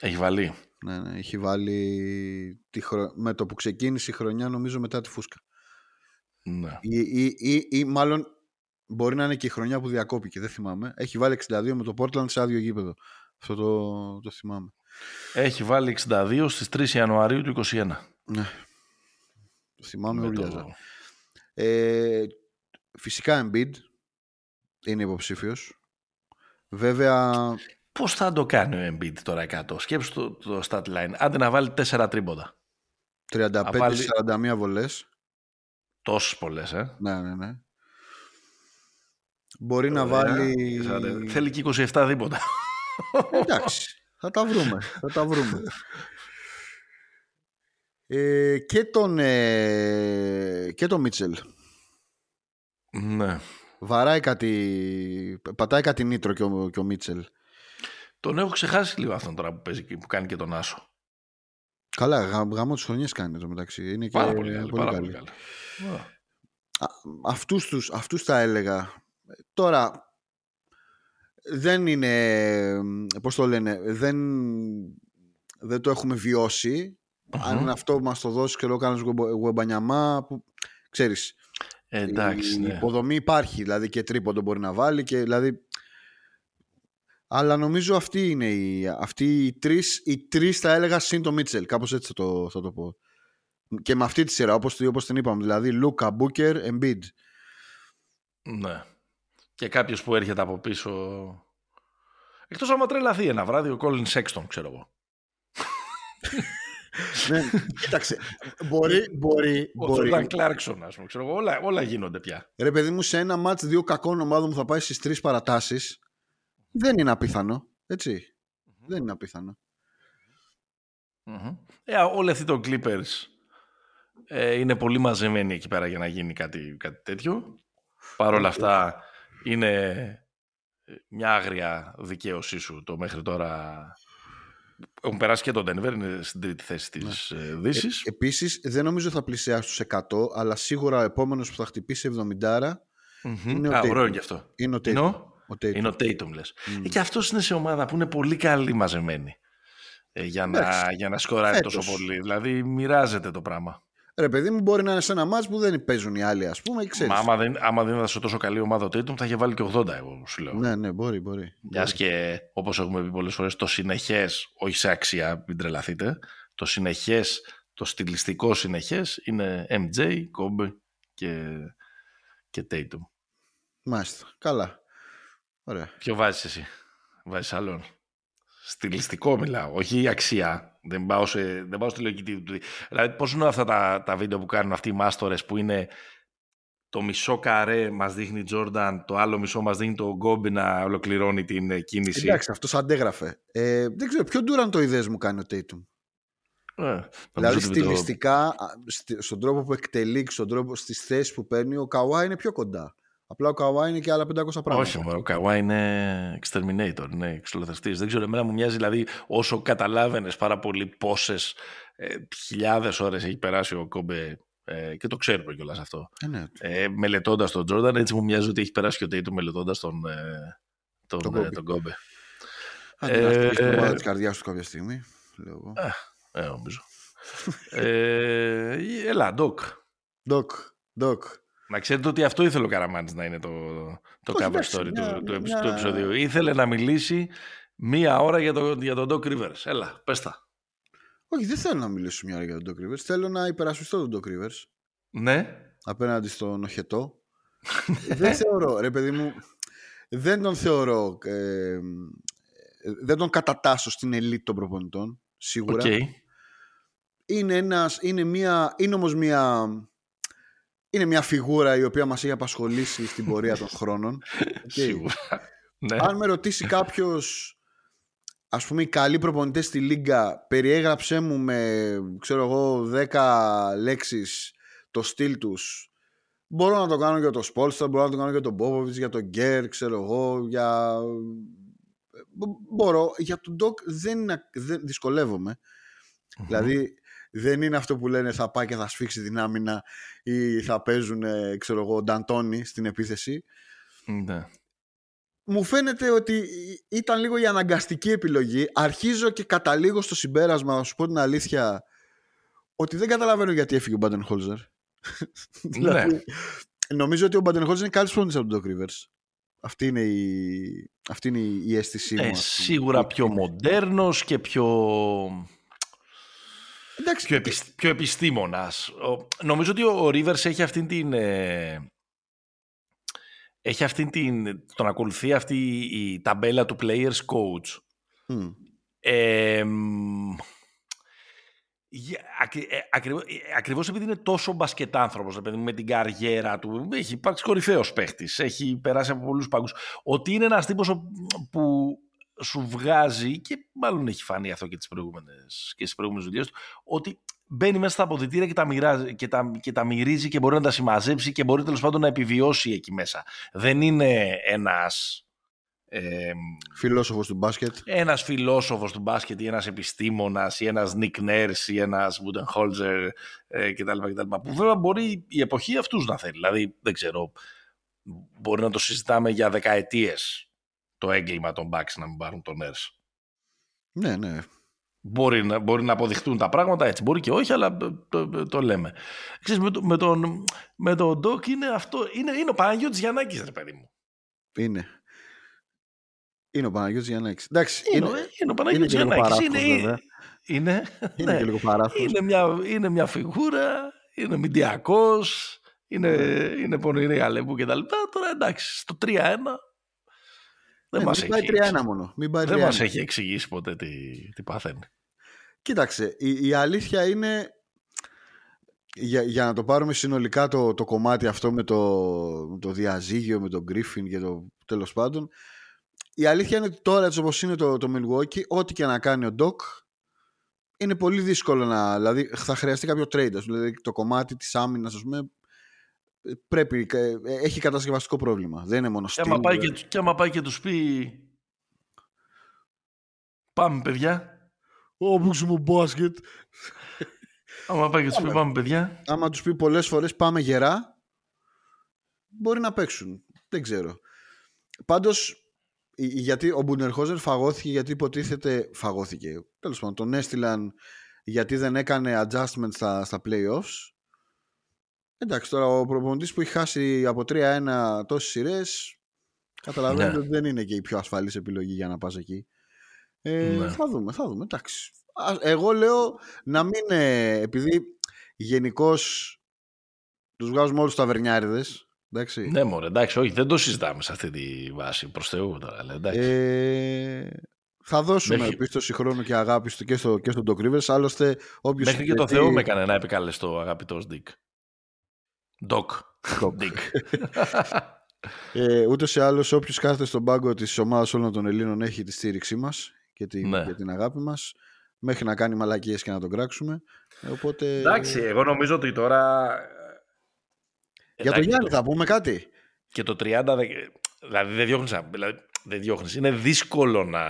Έχει βάλει. Ναι, ναι, έχει βάλει τη χρο... με το που ξεκίνησε η χρονιά νομίζω μετά τη φούσκα. Ναι. Ή, ή, ή, ή μάλλον μπορεί να είναι και η χρονιά που διακόπηκε, δεν θυμάμαι. Έχει βάλει 62 με το Portland σε άδειο γήπεδο. Αυτό το, το θυμάμαι. Έχει βάλει 62 στις 3 Ιανουαρίου του 2021. Ναι. Το θυμάμαι Με ούλιαζα. το... Ε, φυσικά Embiid είναι υποψήφιος. Βέβαια, Πώς θα το κάνει ο Embiid τώρα 100. Σκέψου το, το stat line. Άντε να βάλει 4 τρίποντα. 35-41 βάλει- βολές. Τόσες πολλές, ε. Ναι, ναι, ναι. Μπορεί να Ωραία. βάλει... Θα- Θέλει και 27 δίποτα. Εντάξει, θα τα βρούμε. Θα τα βρούμε. Ε, και τον ε, και τον Μίτσελ ναι. Βαράει κάτι πατάει κάτι νήτρο και ο, και ο Μίτσελ Τον έχω ξεχάσει λίγο αυτόν τώρα που, παίζει, και- που κάνει και τον Άσο. καλά γα, γάμο τις χρονιές κάνει το μεταξύ είναι και Πάρα πολύ καλή. Πάρα πολύ καλή. Α, Α, αυτούς, τους, αυτούς τα έλεγα τώρα δεν είναι πώς το λένε δεν, δεν το έχουμε βιώσει αν μμμ. αυτό μας το δώσεις και λόγω κάνεις γουεμπανιαμά που ξέρεις Ε, εντάξει, η ναι. υποδομή υπάρχει δηλαδή και τρίποντο μπορεί να βάλει και δηλαδή αλλά νομίζω αυτή είναι η, αυτοί οι τρεις, οι τρεις θα έλεγα συν το Μίτσελ, κάπως έτσι θα το, θα το πω. Και με αυτή τη σειρά, όπως, όπως την είπαμε, δηλαδή Λούκα, Μπούκερ, Embiid. ναι. Και κάποιος που έρχεται από πίσω... Εκτός άμα τρελαθεί ένα βράδυ ο Colin Sexton, ξέρω εγώ. *laughs* ναι, κοίταξε, μπορεί, μπορεί, Ο μπορεί. Jordan Clarkson, ας πούμε. Ξέρω εγώ. Όλα, όλα γίνονται πια. Ρε παιδί μου, σε ένα μάτς δύο κακών ομάδων που θα πάει στις τρεις παρατάσεις, δεν είναι απίθανο, έτσι. Δεν είναι απίθανο. Μμμ. Ε, όλοι αυτοί το Clippers ε, είναι πολύ μαζεμένοι εκεί πέρα για να γίνει κάτι, κάτι τέτοιο. Παρ' όλα αυτά είναι ε, μια άγρια δικαίωσή σου το μέχρι τώρα. Έχουν περάσει και το Denver, είναι στην τρίτη θέση της ναι. Δύσης. Ε, επίσης, δεν νομίζω θα πλησιάσει τους 100, αλλά σίγουρα ο επόμενος που θα χτυπήσει 70 είναι ο Α, Tatum. ωραίο και αυτό. είναι ο Είναι Tatum. ο, Ο Tatum. είναι ο Tatum, λες. Μμ. Ε, και αυτός είναι σε ομάδα που είναι πολύ καλή μαζεμένη. Ε, για, να, Εντάξει. για να σκοράρει Φέτος. τόσο πολύ. Δηλαδή μοιράζεται το πράγμα. Ρε παιδί μου, μπορεί να είναι σε ένα μάτς που δεν παίζουν οι άλλοι, ας πούμε, ξέρεις. Μα άμα δεν, άμα δεν ήταν σε τόσο καλή ομάδα ο Tatum θα είχε βάλει και 80 εγώ σου λέω. Ναι, ναι, μπορεί, μπορεί. Μιας και όπως έχουμε πει πολλές φορές, το συνεχές, όχι σε αξία, μην τρελαθείτε, το συνεχές, το στιλιστικό συνεχές είναι MJ, Kobe και, και Tatum. Μάλιστα. Καλά. Ωραία. Ποιο βάζεις εσύ, βάζεις άλλον; Στιλιστικό μιλάω, όχι η αξία. Δεν πάω, σε, δεν πάω στη λογική του. Δηλαδή, πώς είναι αυτά τα, τα βίντεο που κάνουν αυτοί οι μάστορες που είναι το μισό καρέ μας δείχνει Τζόρνταν, το άλλο μισό μας δείχνει το Γκόμπι να ολοκληρώνει την ε, κίνηση; Εντάξει, αυτός αντέγραφε. Ε, δεν ξέρω, ποιο Ντούραν το ιδέες μου κάνει ο Τέιτουμ. Ε, Δηλαδή νομίζω ότι το- στιλιστικά, α, στη- στον τρόπο που εκτελεί, στον τρόπο, στις θέσεις που παίρνει, ο Καουά είναι πιο κοντά. Απλά ο Καουά είναι και άλλα 500 πράγματα. Όχι, μωρέ, ο Καουά είναι exterminator, είναι εξολοθρευτής. Δεν ξέρω, εμένα μου μοιάζει δηλαδή όσο καταλάβαινες πάρα πολύ πόσες ε, χιλιάδες ώρες έχει περάσει ο Κόμπε ε, και το ξέρουμε κιόλας αυτό. Ε, ναι. Ε, μελετώντας τον Τζόρνταν, έτσι μου μοιάζει ότι έχει περάσει και ο Τέιτου μελετώντας τον, ε, τον, Τον ε, Kobe. τον Κόμπε. Άντε να Ε, στείλει την ε, ομάδα της καρδιάς του κάποια στιγμή. Λέω εγώ. Ε, νομίζω. ε, έλα, Ντοκ. Ντοκ, Ντοκ. Να ξέρετε ότι αυτό ήθελε ο Καραμάνης να είναι το, το Όχι, cover εντάξει, story μια- του, του, επει- μια- του επεισοδίου. Ήθελε να μιλήσει μία ώρα για, το, για τον Doc Rivers. Έλα, πες τα. Όχι, δεν θέλω να μιλήσω μια ώρα για τον Doc Rivers. Θέλω να υπερασπιστώ τον Doc Rivers Ναι. απέναντι στον Οχετό. *laughs* δεν θεωρώ, ρε παιδί μου, δεν τον θεωρώ, ε, δεν τον κατατάσσω στην ελίτ των προπονητών, σίγουρα. Οκ. Είναι, ένας, είναι, μια, είναι όμως μια, είναι μια φιγούρα η οποία μας έχει απασχολήσει στην πορεία των χρόνων. *laughs* Οκ. Σίγουρα. ναι. Αν με ρωτήσει κάποιος ας πούμε οι καλοί προπονητές στη Λίγκα περιέγραψέ μου με ξέρω εγώ 10 λέξεις το στυλ τους μπορώ να το κάνω για το Σπόλστα μπορώ να το κάνω για τον Μπόβοβιτς για τον Γκέρ ξέρω εγώ για... Μπο- μπορώ για τον Ντοκ δεν, είναι- δεν δυσκολεύομαι δηλαδή δεν είναι αυτό που λένε θα πάει και θα σφίξει την άμυνα ή θα παίζουν ε, ξέρω εγώ Νταντόνι στην επίθεση ναι. μου φαίνεται ότι ήταν λίγο η αναγκαστική επιλογή. Αρχίζω και καταλήγω στο συμπέρασμα, να σου πω την αλήθεια, ότι δεν καταλαβαίνω γιατί έφυγε ο Μπάντεν Χόλζερ. δηλαδή, νομίζω ότι ο Μπάντεν Χόλζερ είναι καλύτερο προπονητής από τον Doc Rivers. Αυτή είναι η, αυτή είναι η, η αίσθησή μου. Ε, ας πούμε. σίγουρα πιο μοντέρνος και πιο, Εντάξει, πιο, επισ- πιο επιστήμονας. Ο- νομίζω ότι ο Rivers έχει αυτήν την... ε, έχει αυτήν την... τον ακολουθεί αυτή η ταμπέλα του players coach. μ, Ε, μ, για- ακρι- ε, ακριβώς, ε, ακριβώς επειδή είναι τόσο μπασκετάνθρωπος ρε παιδί μου, με την καριέρα του έχει υπάρξει κορυφαίος παίχτης έχει περάσει από πολλούς πάγκους ότι είναι ένας τύπος ο- που σου βγάζει και μάλλον έχει φανεί αυτό και τις προηγούμενες, και στις προηγούμενες δουλειές του ότι μπαίνει μέσα στα αποδητήρια και τα, μοιράζει, και, τα, και τα μυρίζει και μπορεί να τα συμμαζέψει και μπορεί τέλος πάντων να επιβιώσει εκεί μέσα δεν είναι ένας ε, φιλόσοφος του μπάσκετ. ένας φιλόσοφος του μπάσκετ ή ένας επιστήμονας ή ένας Nick Nurse ή ένας Budenholzer ε, κτλ, κτλ. Που βέβαια μπορεί η εποχή αυτούς να θέλει. Δηλαδή, δεν ξέρω, μπορεί να το συζητάμε για δεκαετίες το έγκλημα των Bucks να μην πάρουν τον Nurse. Ναι, ναι. Μπορεί να, μπορεί να αποδειχτούν τα πράγματα έτσι, μπορεί και όχι, αλλά το, το, το λέμε. Ξέρεις, με, το- με, τον, με τον Doc είναι αυτό, είναι, είναι ο Παναγιώτης Γιαννάκης, ρε παιδί μου. Είναι. Είναι ο Παναγιώτης Γιαννάκης. Εντάξει, Είναι, είναι, είναι, είναι ο Παναγιώτης και λίγο Γιαννάκης. παράδοξος, Είναι, βέβαια. είναι, είναι ναι. και λίγο παράδοξος. Είναι μια, είναι μια φιγούρα, είναι μηντιακός, είναι, είναι πονηρή αλεπού και τα λοιπά. Τώρα εντάξει, στο 3-1 δεν, Ναι, μας μην πάει έχει, 3-1 μόνο. Μην πάει 3-1. δεν μας έχει εξηγήσει ποτέ τι, τι παθαίνει. Κοίταξε, η, η αλήθεια είναι για, για να το πάρουμε συνολικά το, το κομμάτι αυτό με το, με το διαζύγιο, με τον Γκρίφιν και το τέλος πάντων η αλήθεια είναι ότι τώρα έτσι όπως είναι το, το Milwaukee ό,τι και να κάνει ο Doc είναι πολύ δύσκολο να δηλαδή θα χρειαστεί κάποιο trade ας πούμε, δηλαδή το κομμάτι της άμυνας ας πούμε πρέπει, ε, έχει κατασκευαστικό πρόβλημα. Δεν είναι μόνο Και άμα, steal, πάει δηλαδή. και, και άμα πάει και τους πει πάμε παιδιά, Ω, παίξουμε μπάσκετ. Άμα πάει και τους πει Πάμε. πάμε παιδιά, άμα τους πει πολλές φορές πάμε γερά μπορεί να παίξουν. Δεν ξέρω. Πάντως η- γιατί ο Μπουνερχόζερ φαγώθηκε γιατί υποτίθεται φαγώθηκε. Τέλος πάντων τον έστειλαν γιατί δεν έκανε adjustment στα, στα playoffs εντάξει τώρα ο προπονητής που έχει χάσει από 3-1 τόσες σειρές καταλαβαίνετε Ναι. ότι δεν είναι και η πιο ασφαλής επιλογή για να πας εκεί ε, Ναι. θα δούμε θα δούμε εντάξει Ας- εγώ λέω να μην ε, επειδή γενικώς τους βγάζουμε όλους τα βερνιάριδες εντάξει ναι μωρέ, εντάξει, όχι, δεν το συζητάμε σε αυτή τη βάση, προς Θεού τώρα, αλλά εντάξει. Ε, θα δώσουμε Μέχρι- πίστοση χρόνου και αγάπη στο, και, στο, και στον Doc Rivers. Άλλωστε, όποιος Μέχρι και το υπηρετεί- Θεό με έκανε να επικαλεστώ, αγαπητός Ντίκ. Ντοκ. *laughs* Dick. Ε, ούτως ή άλλως όποιος κάθεται στον πάγκο της ομάδας όλων των Ελλήνων έχει τη στήριξή μας και την, Ναι. και την αγάπη μας μέχρι να κάνει μαλακίες και να τον κράξουμε. Ε, οπότε... Εντάξει, εγώ νομίζω ότι τώρα... Για τον Εντάξει, Γιάννη θα πούμε κάτι. Και το 30, δε- δηλαδή δεν διώχνεις, δηλαδή δεν διώχνεις. Είναι δύσκολο να,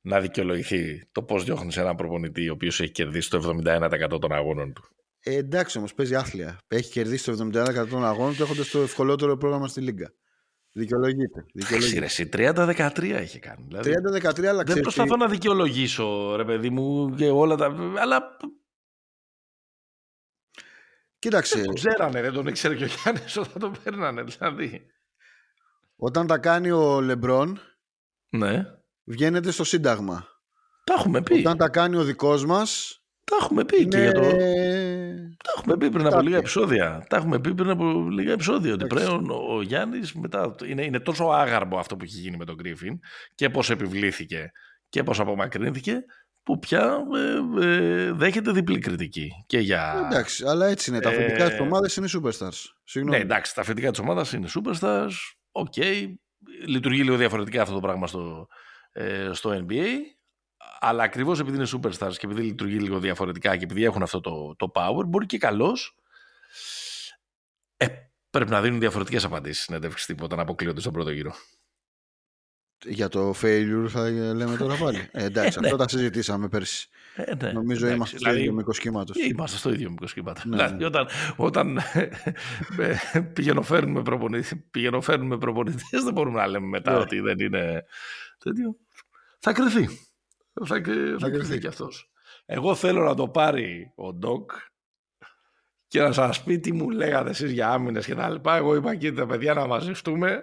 να δικαιολογηθεί το πώς διώχνεις έναν προπονητή ο οποίος έχει κερδίσει το 71% των αγώνων του. Ε, εντάξει όμως παίζει άθλια. Έχει κερδίσει το 71% των αγώνων του έχοντας το ευκολότερο πρόγραμμα στη Λίγκα. Δικαιολογείται. Εντάξει, ρε, δικαιολογείται. εσύ 30-13 είχε κάνει. Δηλαδή, 30-13 αλλά δεν ξέρεις προσπαθώ να δικαιολογήσω, ρε παιδί μου, και όλα τα... Αλλά Κοίταξε, δεν τον ξέρανε, δεν τον ήξερε και ο Γιάννης όταν τον παίρνανε, δηλαδή. όταν τα κάνει ο Λεμπρόν Ναι, βγαίνετε στο Σύνταγμα. τα έχουμε πει. Όταν τα κάνει ο δικός μας Τα έχουμε πει και είναι... για το... Τα έχουμε πει πριν από Κάτι. λίγα επεισόδια. Τα έχουμε πει πριν από λίγα επεισόδια. Ότι Εντάξει. πλέον ο Γιάννης μετά. Είναι, είναι τόσο άγαρμο αυτό που έχει γίνει με τον Γκρίφιν και πώς επιβλήθηκε και πώς απομακρύνθηκε, που πια ε, ε, δέχεται διπλή κριτική. Και για. Εντάξει, αλλά έτσι είναι. Τα Ε, αφεντικά της ομάδας είναι superstars. Συγγνώμη. Ναι, εντάξει, τα αφεντικά της ομάδας είναι superstars. OK. Λειτουργεί λίγο διαφορετικά αυτό το πράγμα στο, ε, στο NBA. Αλλά ακριβώς επειδή είναι superstars και επειδή λειτουργεί λίγο διαφορετικά και επειδή έχουν αυτό το, το power, μπορεί και καλώ. Ε, πρέπει να δίνουν διαφορετικές απαντήσεις στην συνέντευξη τύπου όταν αποκλείονται στον πρώτο γύρο. Για το failure θα λέμε τώρα πάλι. Ε, εντάξει, Ε, *laughs* ναι. αυτό τα συζητήσαμε πέρσι. Ε, ναι, Νομίζω εντάξει, είμαστε στο δηλαδή, ίδιο μήκος κύματο. Είμαστε στο ίδιο μικρό σχήματος. Ναι, δηλαδή, ναι. όταν, όταν ε, πηγαινοφέρνουμε προπονητές, πηγαινοφέρνουμε προπονητές, δεν μπορούμε να λέμε μετά Ναι. ότι δεν είναι τέτοιο. Θα κρυθεί. Θα, κρυ- θα κρυθεί κρυθεί. κι αυτός. Εγώ θέλω να το πάρει ο Ντοκ και να σας πει τι μου λέγατε εσείς για άμυνες και τα λοιπά. Εγώ είπα και τα παιδιά να μαζευτούμε.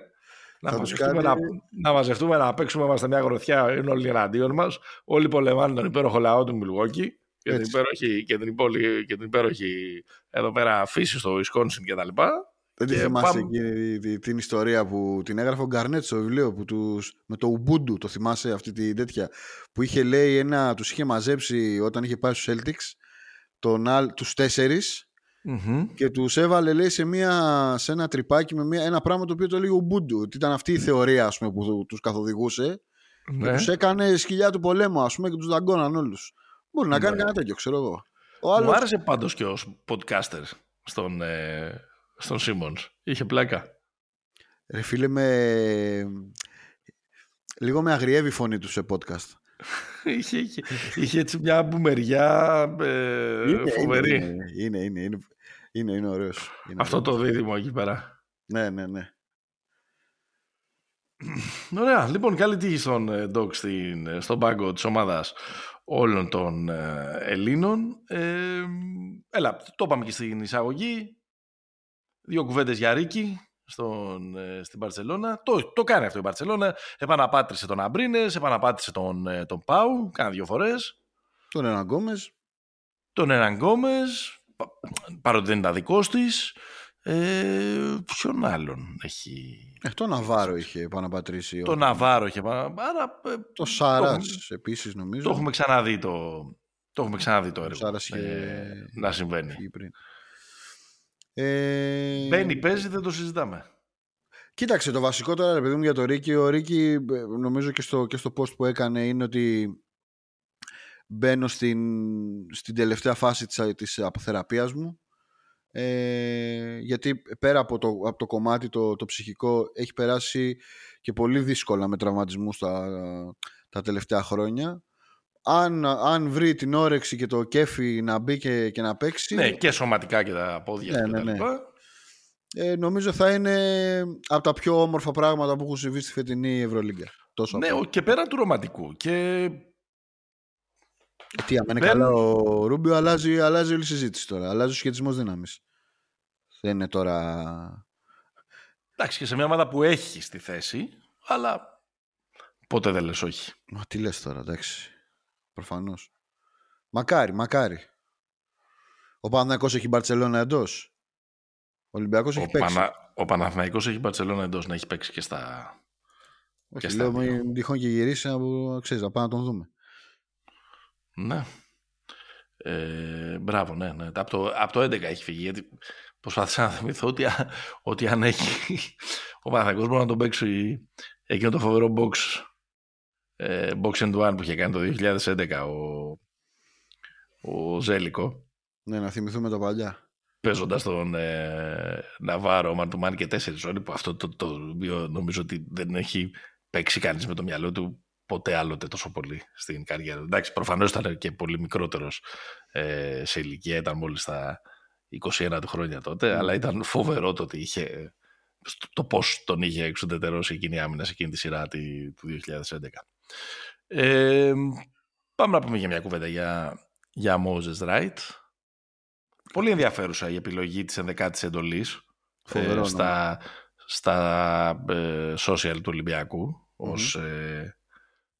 Να Θα τους μαζευτούμε, κάνει- να, να μαζευτούμε να παίξουμε είμαστε μια γροθιά, είναι όλοι εναντίον μας. Όλοι πολεμάνε τον υπέροχο λαό του Μιλγόκη και την, Έτσι. υπέροχη, και, την υπόλοι- και την υπέροχη εδώ πέρα φύση στο Wisconsin και τα λοιπά. Δεν τη Και θυμάσαι πάμε- εκείνη τη- την ιστορία που την έγραφε ο Γκαρνέτ στο βιβλίο που τους, με το Ubuntu, το θυμάσαι αυτή τη τέτοια, που είχε λέει ένα, τους είχε μαζέψει όταν είχε πάει στους Celtics τον, άλλ- τους τέσσερις και τους έβαλε λέει σε, μια, σε ένα τρυπάκι με μια, ένα πράγμα το οποίο το λέει Ubuntu, ότι ήταν αυτή η θεωρία ας πούμε, που τους καθοδηγούσε και Ναι. τους έκανε σκυλιά του πολέμου ας πούμε και τους δαγκώναν όλους. Μπορεί να κάνει Ναι. κανένα τέτοιο, ξέρω εγώ. Ο Μου άλλος, άρεσε πάντως και ως podcaster στον, ε, στον Simmons. Είχε πλάκα. ρε φίλε, με... λίγο με αγριεύει η φωνή του σε podcast. *laughs* είχε, είχε, είχε έτσι μια μπουμεριά ε, φοβερή. Είναι, είναι, είναι, είναι, είναι, είναι ωραίος. Είναι Αυτό το δίδυμο εκεί πέρα. Ναι, ναι, ναι. *clears throat* Ωραία. Λοιπόν, καλή τύχη στον ε, Doc στην, ε, στον πάγκο της ομάδας όλων των ε, Ελλήνων. Ε, έλα, το είπαμε και στην εισαγωγή. Δύο κουβέντες για Ρίκη στον, ε, στην Παρσελώνα. Το, το κάνει αυτό η Παρσελώνα. Επαναπάτησε τον Αμπρίνες, επαναπάτησε τον, ε, τον Πάου, κάνα δύο φορές. Τον Ένα Γκόμες. Τον Έναν Γκόμες, πα- παρότι δεν ήταν δικός της. Ε, ποιον άλλον έχει... Ε, τον Ναβάρο είχε επαναπατρίσει. Το ο- Ναβάρο είχε επανα- Άρα ε, Το Σάρας επίσης νομίζω. Το έχουμε ξαναδεί το, το, έχουμε ξαναδεί το έργο Σάρας είχε- ε, να συμβαίνει. φύγει πριν. Ε, Μπαίνει, παίζει, δεν το συζητάμε. Κοίταξε, το βασικό τώρα, ρε παιδί μου, για το Ρίκη. Ο Ρίκη, ε, νομίζω και στο, και στο post που έκανε, είναι ότι μπαίνω στην, στην τελευταία φάση της, της αποθεραπείας μου. Ε, γιατί πέρα από το, από το κομμάτι το, το ψυχικό έχει περάσει και πολύ δύσκολα με τραυματισμούς τα, τα τελευταία χρόνια. Αν, αν βρει την όρεξη και το κέφι να μπει και, και να παίξει Ναι, και σωματικά και τα πόδια Ναι, και ναι, τα ναι. λοιπά. ε, νομίζω θα είναι από τα πιο όμορφα πράγματα που έχουν συμβεί στη φετινή Ευρωλίγκα. Τόσο Ναι, απλό. ο- και πέρα του ρομαντικού. Και Ε, Τι, άμα είναι δεν- καλά ο Ρούμπιο, αλλάζει, αλλάζει όλη η συζήτηση τώρα. Αλλάζει ο σχετισμός δύναμη. Δεν είναι τώρα. εντάξει, και σε μια ομάδα που έχει στη θέση, αλλά ποτέ δεν λες όχι. Μα τι λες τώρα, εντάξει. Προφανώς. Μακάρι, μακάρι. Ο Παναθηναϊκός έχει Μπαρσελόνα εντός. Ο Ολυμπιακός έχει Ο, παίξει. Πανα... ο Παναθηναϊκός έχει Μπαρτσελώνα εντός να έχει παίξει και στα... Όχι, και στα λέω δύο. μην τυχόν και γυρίσει να, ξέρεις, να πάμε να τον δούμε. Ναι. Ε, μπράβο, ναι. ναι. Από, το, από το 11 έχει φύγει. Γιατί προσπάθησα να θυμηθώ ότι, ότι αν έχει ο Παναθηναϊκός μπορεί να τον παίξει εκείνο το φοβερό box, ε, box and one που είχε κάνει το 2011 ο, ο Ζέλικο. Ναι, να θυμηθούμε το παλιά. Παίζοντας τον ε, Ναβάρο, Μαρτουμάν και τέσσερις ώρε, που αυτό το, το, το, νομίζω ότι δεν έχει παίξει κανείς με το μυαλό του ποτέ άλλοτε τόσο πολύ στην καριέρα. Εντάξει, προφανώς ήταν και πολύ μικρότερος ε, σε ηλικία, ήταν μόλις στα 21 του χρόνια τότε, mm. αλλά ήταν φοβερό το ότι είχε. Το πώς τον είχε εξουδετερώσει εκείνη η άμυνα σε εκείνη τη σειρά τη, του 2011. Ε, πάμε να πούμε για μια κουβέντα για, για Moses Wright. Πολύ ενδιαφέρουσα η επιλογή της 11ης εντολής ε, στα, στα ε, social του Ολυμπιακού mm-hmm. ως ε,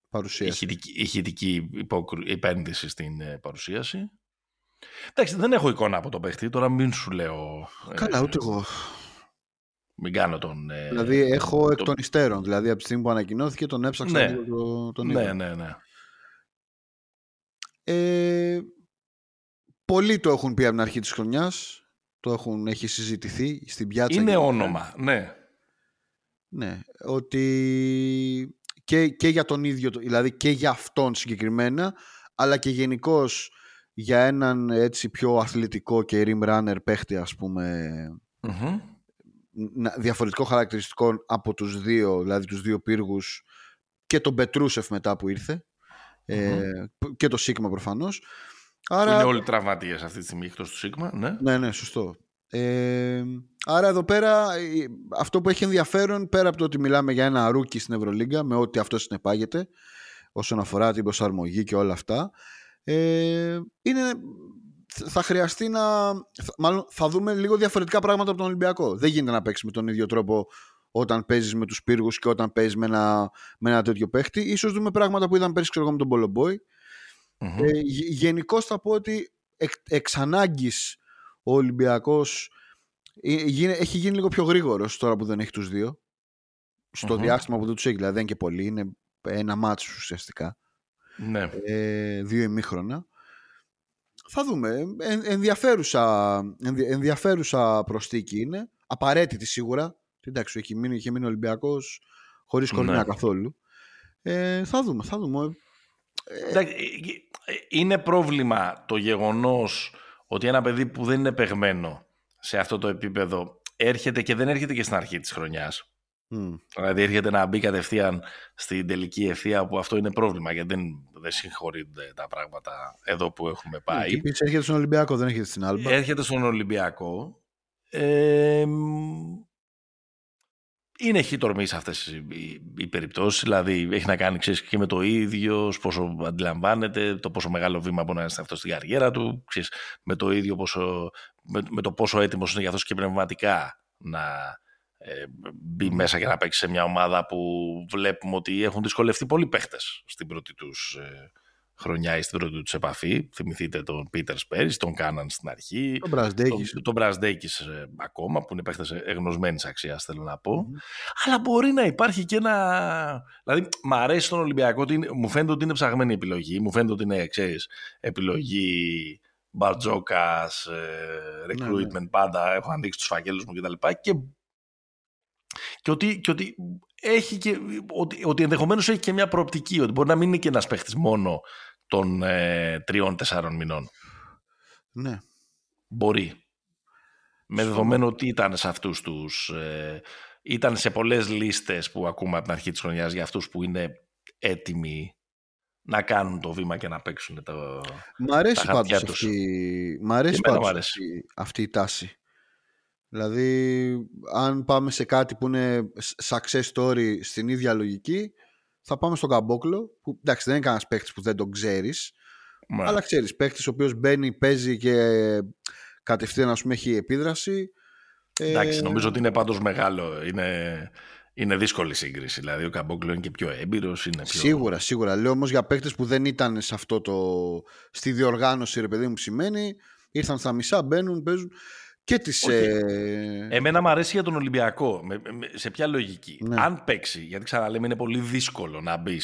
παρουσίαση. ηχητική, επένδυση στην ε, παρουσίαση. Εντάξει, δεν έχω εικόνα από το παίχτη, τώρα μην σου λέω... Ε, Καλά, ούτε εγώ. Μην κάνω τον... Ε, δηλαδή έχω εκ των υστέρων, δηλαδή από τη στιγμή που ανακοινώθηκε τον έψαξα ναι. το, τον Ναι, ναι, ναι. Ε, πολλοί το έχουν πει από την αρχή της χρονιάς, το έχουν, έχει συζητηθεί στην πιάτσα. Είναι όνομα, ναι. Ναι, ότι και, και για τον ίδιο, δηλαδή και για αυτόν συγκεκριμένα, αλλά και γενικώς για έναν έτσι πιο αθλητικό και rim runner παίχτη ας πούμε διαφορετικό χαρακτηριστικό από τους δύο, δηλαδή τους δύο πύργους και τον Πετρούσεφ μετά που ηρθε ε, και το Σίκμα προφανώς. Άρα... είναι όλοι τραυματίες αυτή τη στιγμή εκτός του Σίκμα, ναι. Ναι, ναι, σωστό. Ε, άρα εδώ πέρα αυτό που έχει ενδιαφέρον πέρα από το ότι μιλάμε για ένα rookie στην Ευρωλίγκα με ό,τι αυτό συνεπάγεται όσον αφορά την προσαρμογή και όλα αυτά ε, είναι, θα χρειαστεί να μάλλον θα δούμε λίγο διαφορετικά πράγματα από τον Ολυμπιακό δεν γίνεται να παίξεις με τον ίδιο τρόπο όταν παίζεις με τους πύργους και όταν παίζεις με ένα, με ένα τέτοιο παίχτη ίσως δούμε πράγματα που είδαμε πέρυσι ξέρω, με τον Πολομπόη mm-hmm. ε, γενικώς θα πω ότι εξ, εξ ανάγκης ο Ολυμπιακός ε, έχει γίνει λίγο πιο γρήγορος τώρα που δεν έχει τους δύο. Στο διάστημα που δεν τους έχει, δηλαδή δεν είναι και πολύ, είναι ένα μάτσος ουσιαστικά. Ναι. Ε, δύο ημίχρονα. Θα δούμε. ενδιαφέρουσα, ενδιαφέρουσα προστίκη είναι. Απαραίτητη σίγουρα. Εντάξει, είχε μείνει, είχε μείνει ο Ολυμπιακός χωρίς κορμιά ναι. καθόλου. Ε, θα δούμε, θα δούμε. Ε, είναι πρόβλημα το γεγονός ότι ένα παιδί που δεν είναι παιγμένο σε αυτό το επίπεδο έρχεται και δεν έρχεται και στην αρχή της χρονιάς. Mm. Δηλαδή έρχεται να μπει κατευθείαν στην τελική ευθεία που αυτό είναι πρόβλημα γιατί δεν, δεν συγχωρείται τα πράγματα εδώ που έχουμε πάει. Και επίσης έρχεται στον Ολυμπιακό, δεν έρχεται στην Άλμπα. Έρχεται στον Ολυμπιακό. Ε, είναι χιτορμή σε αυτές οι, οι περιπτώσεις, δηλαδή έχει να κάνει ξέρεις, και με το ίδιο, πόσο αντιλαμβάνεται, το πόσο μεγάλο βήμα μπορεί να είναι αυτό στην καριέρα του, ξέρεις, με το ίδιο πόσο, με, με, το πόσο έτοιμος είναι για αυτό και πνευματικά να ε, μπει μέσα και να παίξει σε μια ομάδα που βλέπουμε ότι έχουν δυσκολευτεί πολλοί παίχτες στην πρώτη τους ε, χρονιά ή στην πρώτη τους επαφή. Θυμηθείτε τον Πίτερς πέρυσι, τον Κάναν στην αρχή. Τον Μπρασδέκης. Τον, τον ε, ακόμα, που είναι παίχτες εγνωσμένης αξίας, θέλω να πω. Αλλά μπορεί να υπάρχει και ένα. Δηλαδή, μου αρέσει τον Ολυμπιακό, ότι μου φαίνεται ότι είναι ψαγμένη επιλογή. Μου φαίνεται ότι είναι, ξέρεις, επιλογή Μπαρτζόκας, ε, ναι, recruitment ναι, πάντα. Έχω ανοίξει τους φακέλους μου κτλ. Και, και, και, ότι, και ότι έχει και, ότι, ότι ενδεχομένως έχει και μια προοπτική, ότι μπορεί να μην είναι και ένας παίχτης μόνο των ε, τριών-τεσσάρων μηνών. Ναι. Μπορεί. Με δεδομένο ότι ήταν σε αυτούς τους... Ε, ήταν σε πολλές λίστες που ακούμε από την αρχή της χρονιάς για αυτούς που είναι έτοιμοι να κάνουν το βήμα και να παίξουν το. Μ' αρέσει πάντως αυτή, μ αρέσει πάντως αυτή η τάση. Δηλαδή, αν πάμε σε κάτι που είναι success story στην ίδια λογική, θα πάμε στον Καμπόκλο, που εντάξει δεν είναι κανένας παίκτης που δεν τον ξέρεις, αλλά ξέρεις παίκτης ο οποίος μπαίνει, παίζει και κατευθείαν ας πούμε, έχει επίδραση. Εντάξει, ε... νομίζω ότι είναι πάντως μεγάλο. Είναι, είναι δύσκολη σύγκριση. Δηλαδή, ο Καμπόκλο είναι και πιο έμπειρος. Πιο... Σίγουρα, σίγουρα. Λέω όμως για παίκτες που δεν ήταν σε αυτό το. στη διοργάνωση, ρε παιδί μου, σημαίνει. Ήρθαν στα μισά, μπαίνουν, παίζουν. Και τις, ε... Εμένα μου αρέσει για τον Ολυμπιακό. σε ποια λογική. Ναι. Αν παίξει, γιατί ξαναλέμε είναι πολύ δύσκολο να μπει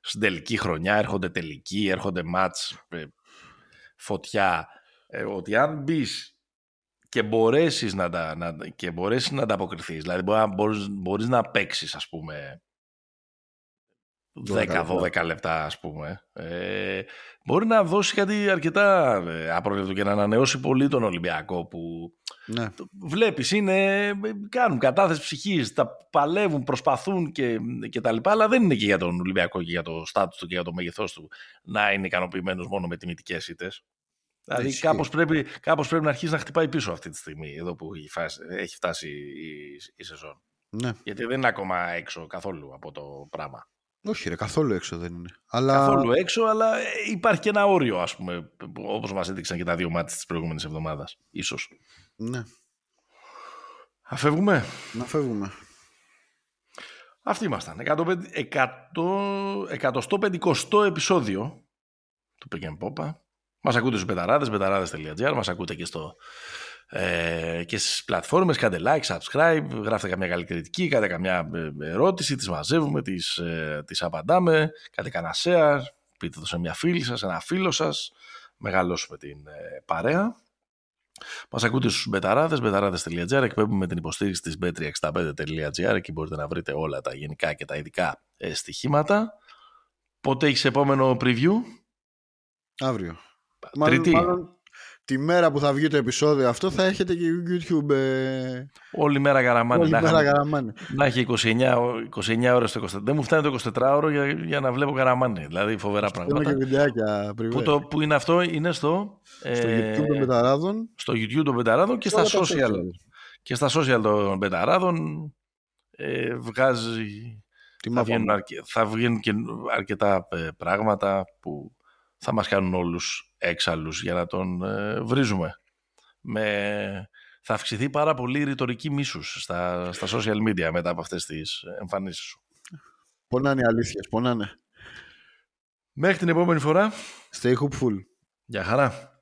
στην τελική χρονιά, έρχονται τελικοί, έρχονται μάτς, ε, φωτιά. Ε, ότι αν μπεις και μπορέσεις να, τα, να, και μπορέσεις να ανταποκριθείς. Δηλαδή μπορεί, μπορείς, μπορείς να παίξεις, ας πούμε 10-12 λεπτά ας πούμε. Ε, μπορεί να δώσει κάτι αρκετά ε, απρόβλεπτο και να ανανεώσει πολύ τον Ολυμπιακό που Ναι. βλέπεις είναι, κάνουν κατάθεση ψυχής, τα παλεύουν, προσπαθούν και, και τα λοιπά, αλλά δεν είναι και για τον Ολυμπιακό και για το στάτους του και για το μέγεθός του να είναι ικανοποιημένος μόνο με τιμητικές ήττες. Δηλαδή Ισχύει. κάπως πρέπει, κάπως πρέπει να αρχίσει να χτυπάει πίσω αυτή τη στιγμή εδώ που έχει φτάσει, έχει φτάσει η, η σεζόν. ναι. Γιατί δεν είναι ακόμα έξω καθόλου από το πράγμα. Όχι ρε, καθόλου έξω δεν είναι. Αλλά... Καθόλου έξω, αλλά ε, υπάρχει και ένα όριο, ας πούμε, όπως μας έδειξαν και τα δύο μάτια της προηγούμενης εβδομάδας. Ίσως. Ναι, Αφεύγουμε. να φεύγουμε. Αυτοί ήμασταν. 150 επεισόδιο του Pick and Popa. Μας ακούτε στους μπεταράδες, μπεταράδες.gr, μας ακούτε και, στο, ε, και στις πλατφόρμες, κάντε like, subscribe, γράφτε καμιά καλή κριτική, κάντε καμιά ε, ερώτηση, τις μαζεύουμε, τις, ε, τις απαντάμε, κάντε κανένα share, πείτε το σε μια φίλη σας, ένα φίλο σας, μεγαλώσουμε την ε, παρέα. Μας ακούτε στους μπεταράδες, μπεταράδες.gr, εκπέμπουμε την υποστήριξη της bet365.gr, εκεί μπορείτε να βρείτε όλα τα γενικά και τα ειδικά ε, στοιχήματα. Πότε έχεις επόμενο preview? Αύριο. Τρίτη. Μάλλον, μάλλον τη μέρα που θα βγει το επεισόδιο αυτό θα έχετε και YouTube ε, Όλη μέρα καραμάνι. όλη να, μέρα είχαμε- γραμμάνι. να έχει 29, ώ- 29 ώρες το 24. Δεν μου φτάνει το 24ωρο για, για να βλέπω καραμάνι. Δηλαδή φοβερά Στέλνω πράγματα. και βιντεάκια πριβέ. Που, το, που είναι αυτό, είναι στο, Στο ε, YouTube των Πεταράδων. στο YouTube των Πεταράδων και στα όλα τα social. Και στα social των Πεταράδων ε, βγάζει Τι θα μάπα βγαίνουν, μου. αρκε- θα βγαίνουν και αρκετά ε, πράγματα που θα μας κάνουν όλους έξαλλους για να τον ε, βρίζουμε. Με... Θα αυξηθεί πάρα πολύ η ρητορική μίσους στα, στα social media μετά από αυτές τις εμφανίσεις σου. Πονάνε οι αλήθειες, πονάνε. Μέχρι την επόμενη φορά. Stay hopeful. Γεια χαρά.